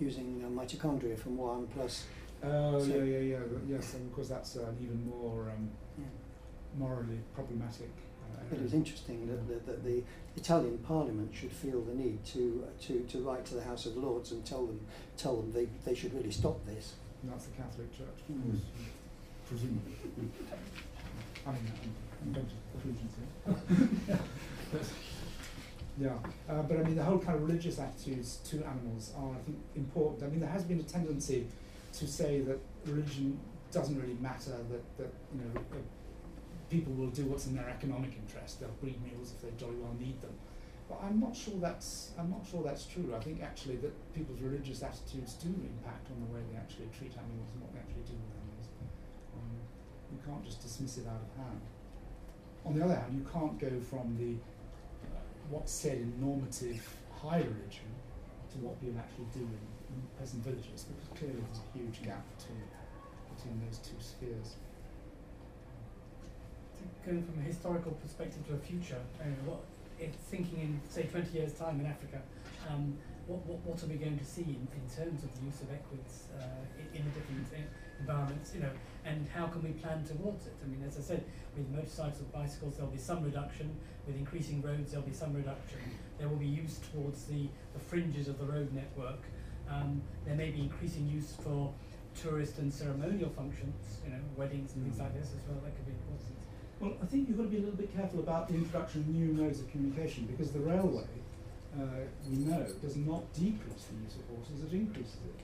S9: using uh, mitochondria from one plus.
S2: Oh
S9: So-
S2: yeah, yeah, yeah. Yes, and of course that's an even more um,
S9: Yeah.
S2: morally problematic. Uh,
S9: But it was interesting that, that, that the Italian Parliament should feel the need to uh, to to write to the House of Lords and tell them tell them they, they should really stop this.
S2: And that's the Catholic Church, of
S9: Mm.
S2: course, presumably. I mean, I'm, going to conclusions here. but, yeah, uh, but I mean, the whole kind of religious attitudes to animals are, I think, important. I mean, there has been a tendency to say that religion doesn't really matter that, that you know uh, people will do what's in their economic interest. They'll breed mules if they jolly well need them. But I'm not sure that's I'm not sure that's true. I think actually that people's religious attitudes do impact on the way they actually treat animals and what they actually do with animals. Um, you can't just dismiss it out of hand. On the other hand, you can't go from the uh, what's said in normative high religion to what people actually do in, in peasant villages because clearly there's a huge gap between between those two spheres.
S3: Going from a historical perspective to a future, uh, what if thinking in say 20 years' time in Africa, um, what, what, what are we going to see in, in terms of the use of equids uh, in, in the different environments, you know, and how can we plan towards it? I mean, as I said, with motorcycles and bicycles, there'll be some reduction. With increasing roads, there'll be some reduction. There will be use towards the, the fringes of the road network. Um, there may be increasing use for tourist and ceremonial functions, you know, weddings and things like this as well. That could be important.
S2: Well, I think you've got to be a little bit careful about the introduction of new modes of communication because the railway, uh, we know, does not decrease the use of horses, it increases it.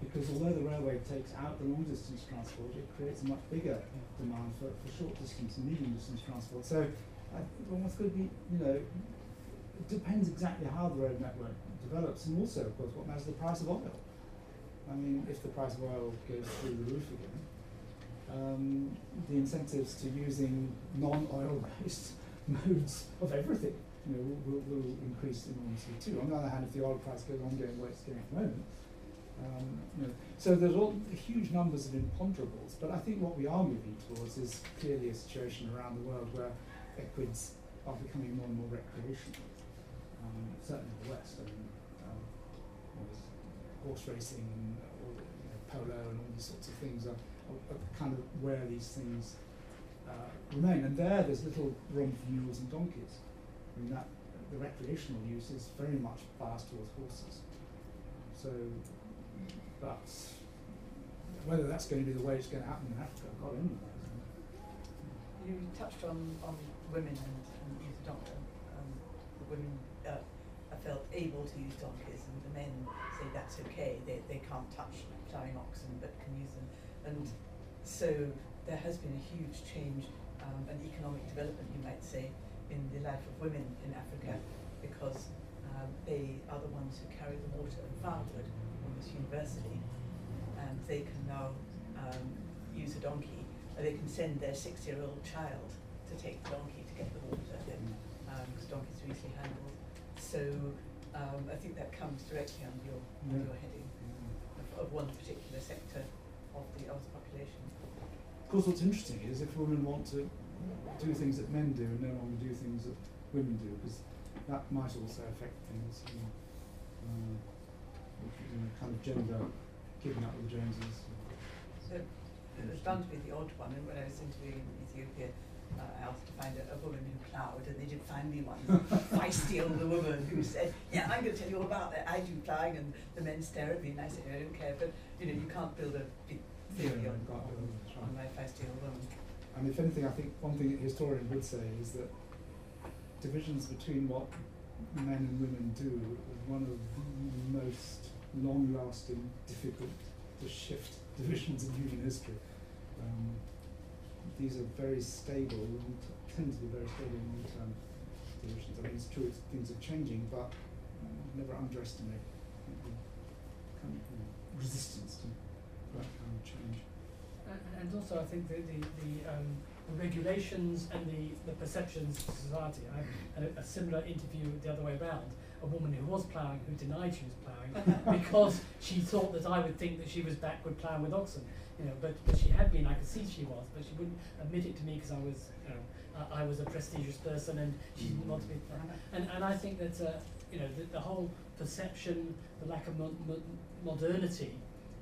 S2: Because although the railway takes out the long distance transport, it creates a much bigger demand for, for short distance and medium distance transport. So, I think to be, you know, it depends exactly how the road network develops and also, of course, what matters the price of oil. I mean, if the price of oil goes through the roof again, um, the incentives to using non-oil based modes of everything you know, will, will, increase enormously too. On the other hand, if the oil price goes on going where it's going at the moment, um, you know, so there's all huge numbers of imponderables, but I think what we are moving towards is clearly a situation around the world where equids are becoming more and more recreational. Um, certainly in the West, I mean, um, horse racing and you know, polo and all these sorts of things are of, kind of where these things uh, remain. And there, there's little room for mules and donkeys. I mean, that the recreational use is very much biased towards horses. So, but whether that's going to be the way it's going to happen in Africa, God only knows.
S4: You touched on, on women and, and use donkey. Um, the women uh, are felt able to use donkeys, and the men say that's okay. They, they can't touch ploughing oxen, but can use them. And so there has been a huge change, um, an economic development, you might say, in the life of women in Africa because um, they are the ones who carry the water and firewood almost universally. And they can now um, use a donkey, or they can send their six year old child to take the donkey to get the water. Because um, donkeys are easily handled. So um, I think that comes directly under your, under your heading of, of one particular sector of the, of population.
S2: Of course, what's interesting is if women want to do things that men do and no longer do things that women do, because that might also affect things. You know, uh, you know, kind of gender keeping up with the Joneses.
S4: So it was bound to be the odd one, and when I was interviewing in Ethiopia, uh, I asked to find a, a woman who ploughed, and they did find me one feisty older woman who said, "Yeah, I'm going to tell you all about that. I do ploughing," and the men stare at me, and I say, "I don't care." But you know, you can't build a big theory
S2: Yeah,
S4: on, on,
S2: that's
S4: on my feisty old woman.
S2: And if anything, I think one thing that historians would say is that divisions between what men and women do is one of the most long-lasting, difficult to shift divisions in human history. Um, these are very stable, long t- tend to be very stable in long-term divisions. I mean, it's true, it's, things are changing, but never underestimate the kind of, you know, resistance to that kind of change.
S3: And, and also, I think the the, the, um, the regulations and the, the perceptions of society. I had a, a similar interview the other way around. A woman who was ploughing who denied she was ploughing because she thought that I would think that she was backward ploughing with oxen. You know, but, but she had been. I could see she was, but she wouldn't admit it to me because I was, you know, I, I was a prestigious person and she didn't want to be. And and I think that uh, you know the, the whole perception, the lack of mo- mo- modernity,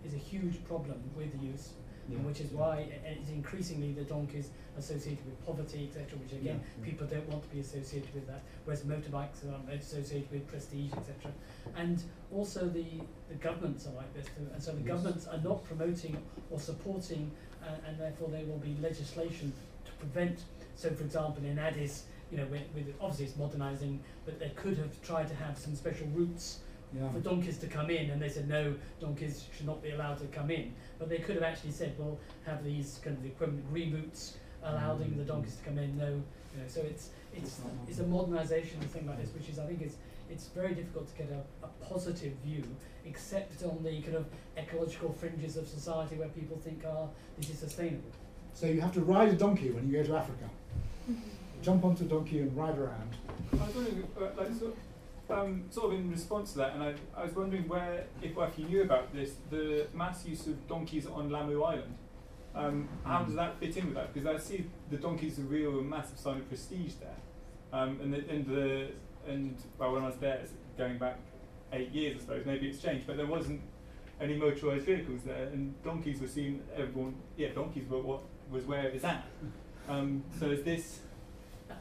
S3: is a huge problem with the use
S2: Yeah.
S3: and which is why it's increasingly the donkeys associated with poverty, etc., which again
S2: Yeah, yeah.
S3: people don't want to be associated with that, whereas motorbikes are associated with prestige, etc. And also the, the governments are like this too, and so the
S2: Yes.
S3: governments are not promoting or supporting, uh, and therefore there will be legislation to prevent. So, for example, in Addis, you know, with, with obviously it's modernising, but they could have tried to have some special routes
S2: Yeah.
S3: for donkeys to come in, and they said no, donkeys should not be allowed to come in. But they could have actually said, well, have these kind of the equivalent green routes allowing the donkeys to come in. No, you know, so it's it's it's a modernisation thing like this, which is I think is it's very difficult to get a, a positive view, except on the kind of ecological fringes of society where people think, ah, this is sustainable.
S2: So you have to ride a donkey when you go to Africa. Jump onto a donkey and ride around.
S13: I was wondering, uh, like, sort of, um, sort of in response to that, and I, I was wondering where, if, if you knew about this, the mass use of donkeys on Lamu Island. Um, how does that fit in with that? Because I see the donkeys are a real massive sign of prestige there, um, and the, and the and well, when I was there, going back eight years, I suppose maybe it's changed, but there wasn't any motorised vehicles there, and donkeys were seen. Everyone, yeah, donkeys were what was where it was at. Um, so is this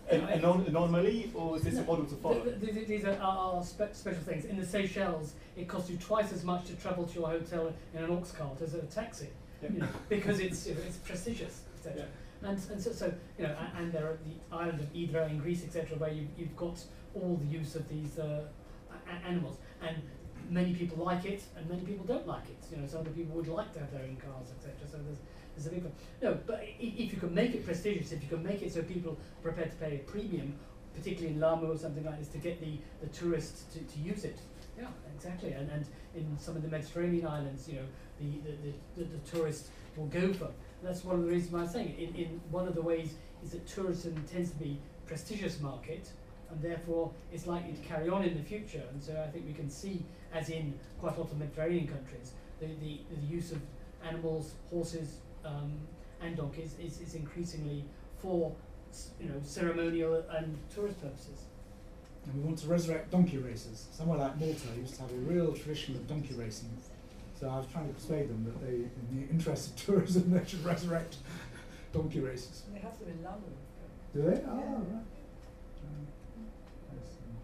S13: an anon- anomaly, or is this a model to follow?
S3: th- th- th- these are, are, spe- special things. In the Seychelles, it costs you twice as much to travel to your hotel in an ox cart as a taxi,
S13: Yeah.
S3: you know, because it's it's prestigious, etc. And and so, so you know, a- and there are the island of Hydra in Greece, etc., where you you've got all the use of these uh, animals, and many people like it, and many people don't like it. You know, some people would like to have their own cars, etc. So there's big one. No, but if you can make it prestigious, if you can make it so people are prepared to pay a premium, particularly in Lamu or something like this, to get the, the tourists to, to use it. Yeah, exactly. And, and in some of the Mediterranean islands, you know, the, the, the, the, the tourists will go for. And that's one of the reasons why I'm saying it. In, in one of the ways is that tourism tends to be prestigious market, and therefore it's likely to carry on in the future. And so I think we can see, as in quite a lot of Mediterranean countries, the, the, the use of animals, horses, um, and donkeys is, is increasingly for you know ceremonial and tourist purposes.
S2: And we want to resurrect donkey races. Somewhere like Malta used to have a real tradition of donkey racing. So I was trying to persuade them that they, in the interest of tourism, they should resurrect donkey races.
S4: They have them in London.
S2: Do they?
S4: Yeah.
S2: Oh, right. Um, yes, um,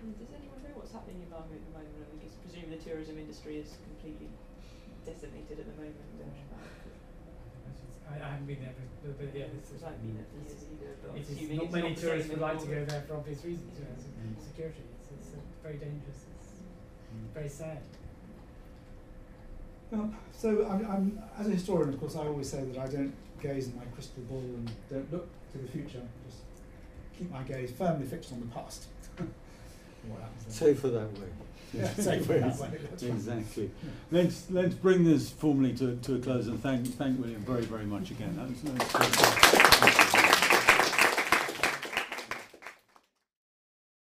S5: Mm, Does anyone know what's happening in Lamu at the moment? I guess presume the tourism industry is completely decimated at the moment. Don't you?
S3: I, I haven't been there, but, but yeah, it's,
S5: Because I've been there for years either, but
S3: it is, not many
S5: not
S3: tourists would like to go there for obvious reasons. You know,
S2: Mm.
S3: security. It's, it's uh, very dangerous. It's
S2: mm.
S3: very sad.
S2: Well, so I'm, I'm, as a historian, of course, I always say that I don't gaze in my crystal ball and don't look to the future. Just keep my gaze firmly fixed on the past. what happens then?
S1: Safer that way.
S2: Yeah, way,
S1: exactly. Let's let's bring this formally to, to a close and thank thank William very very much again. That was, that was great.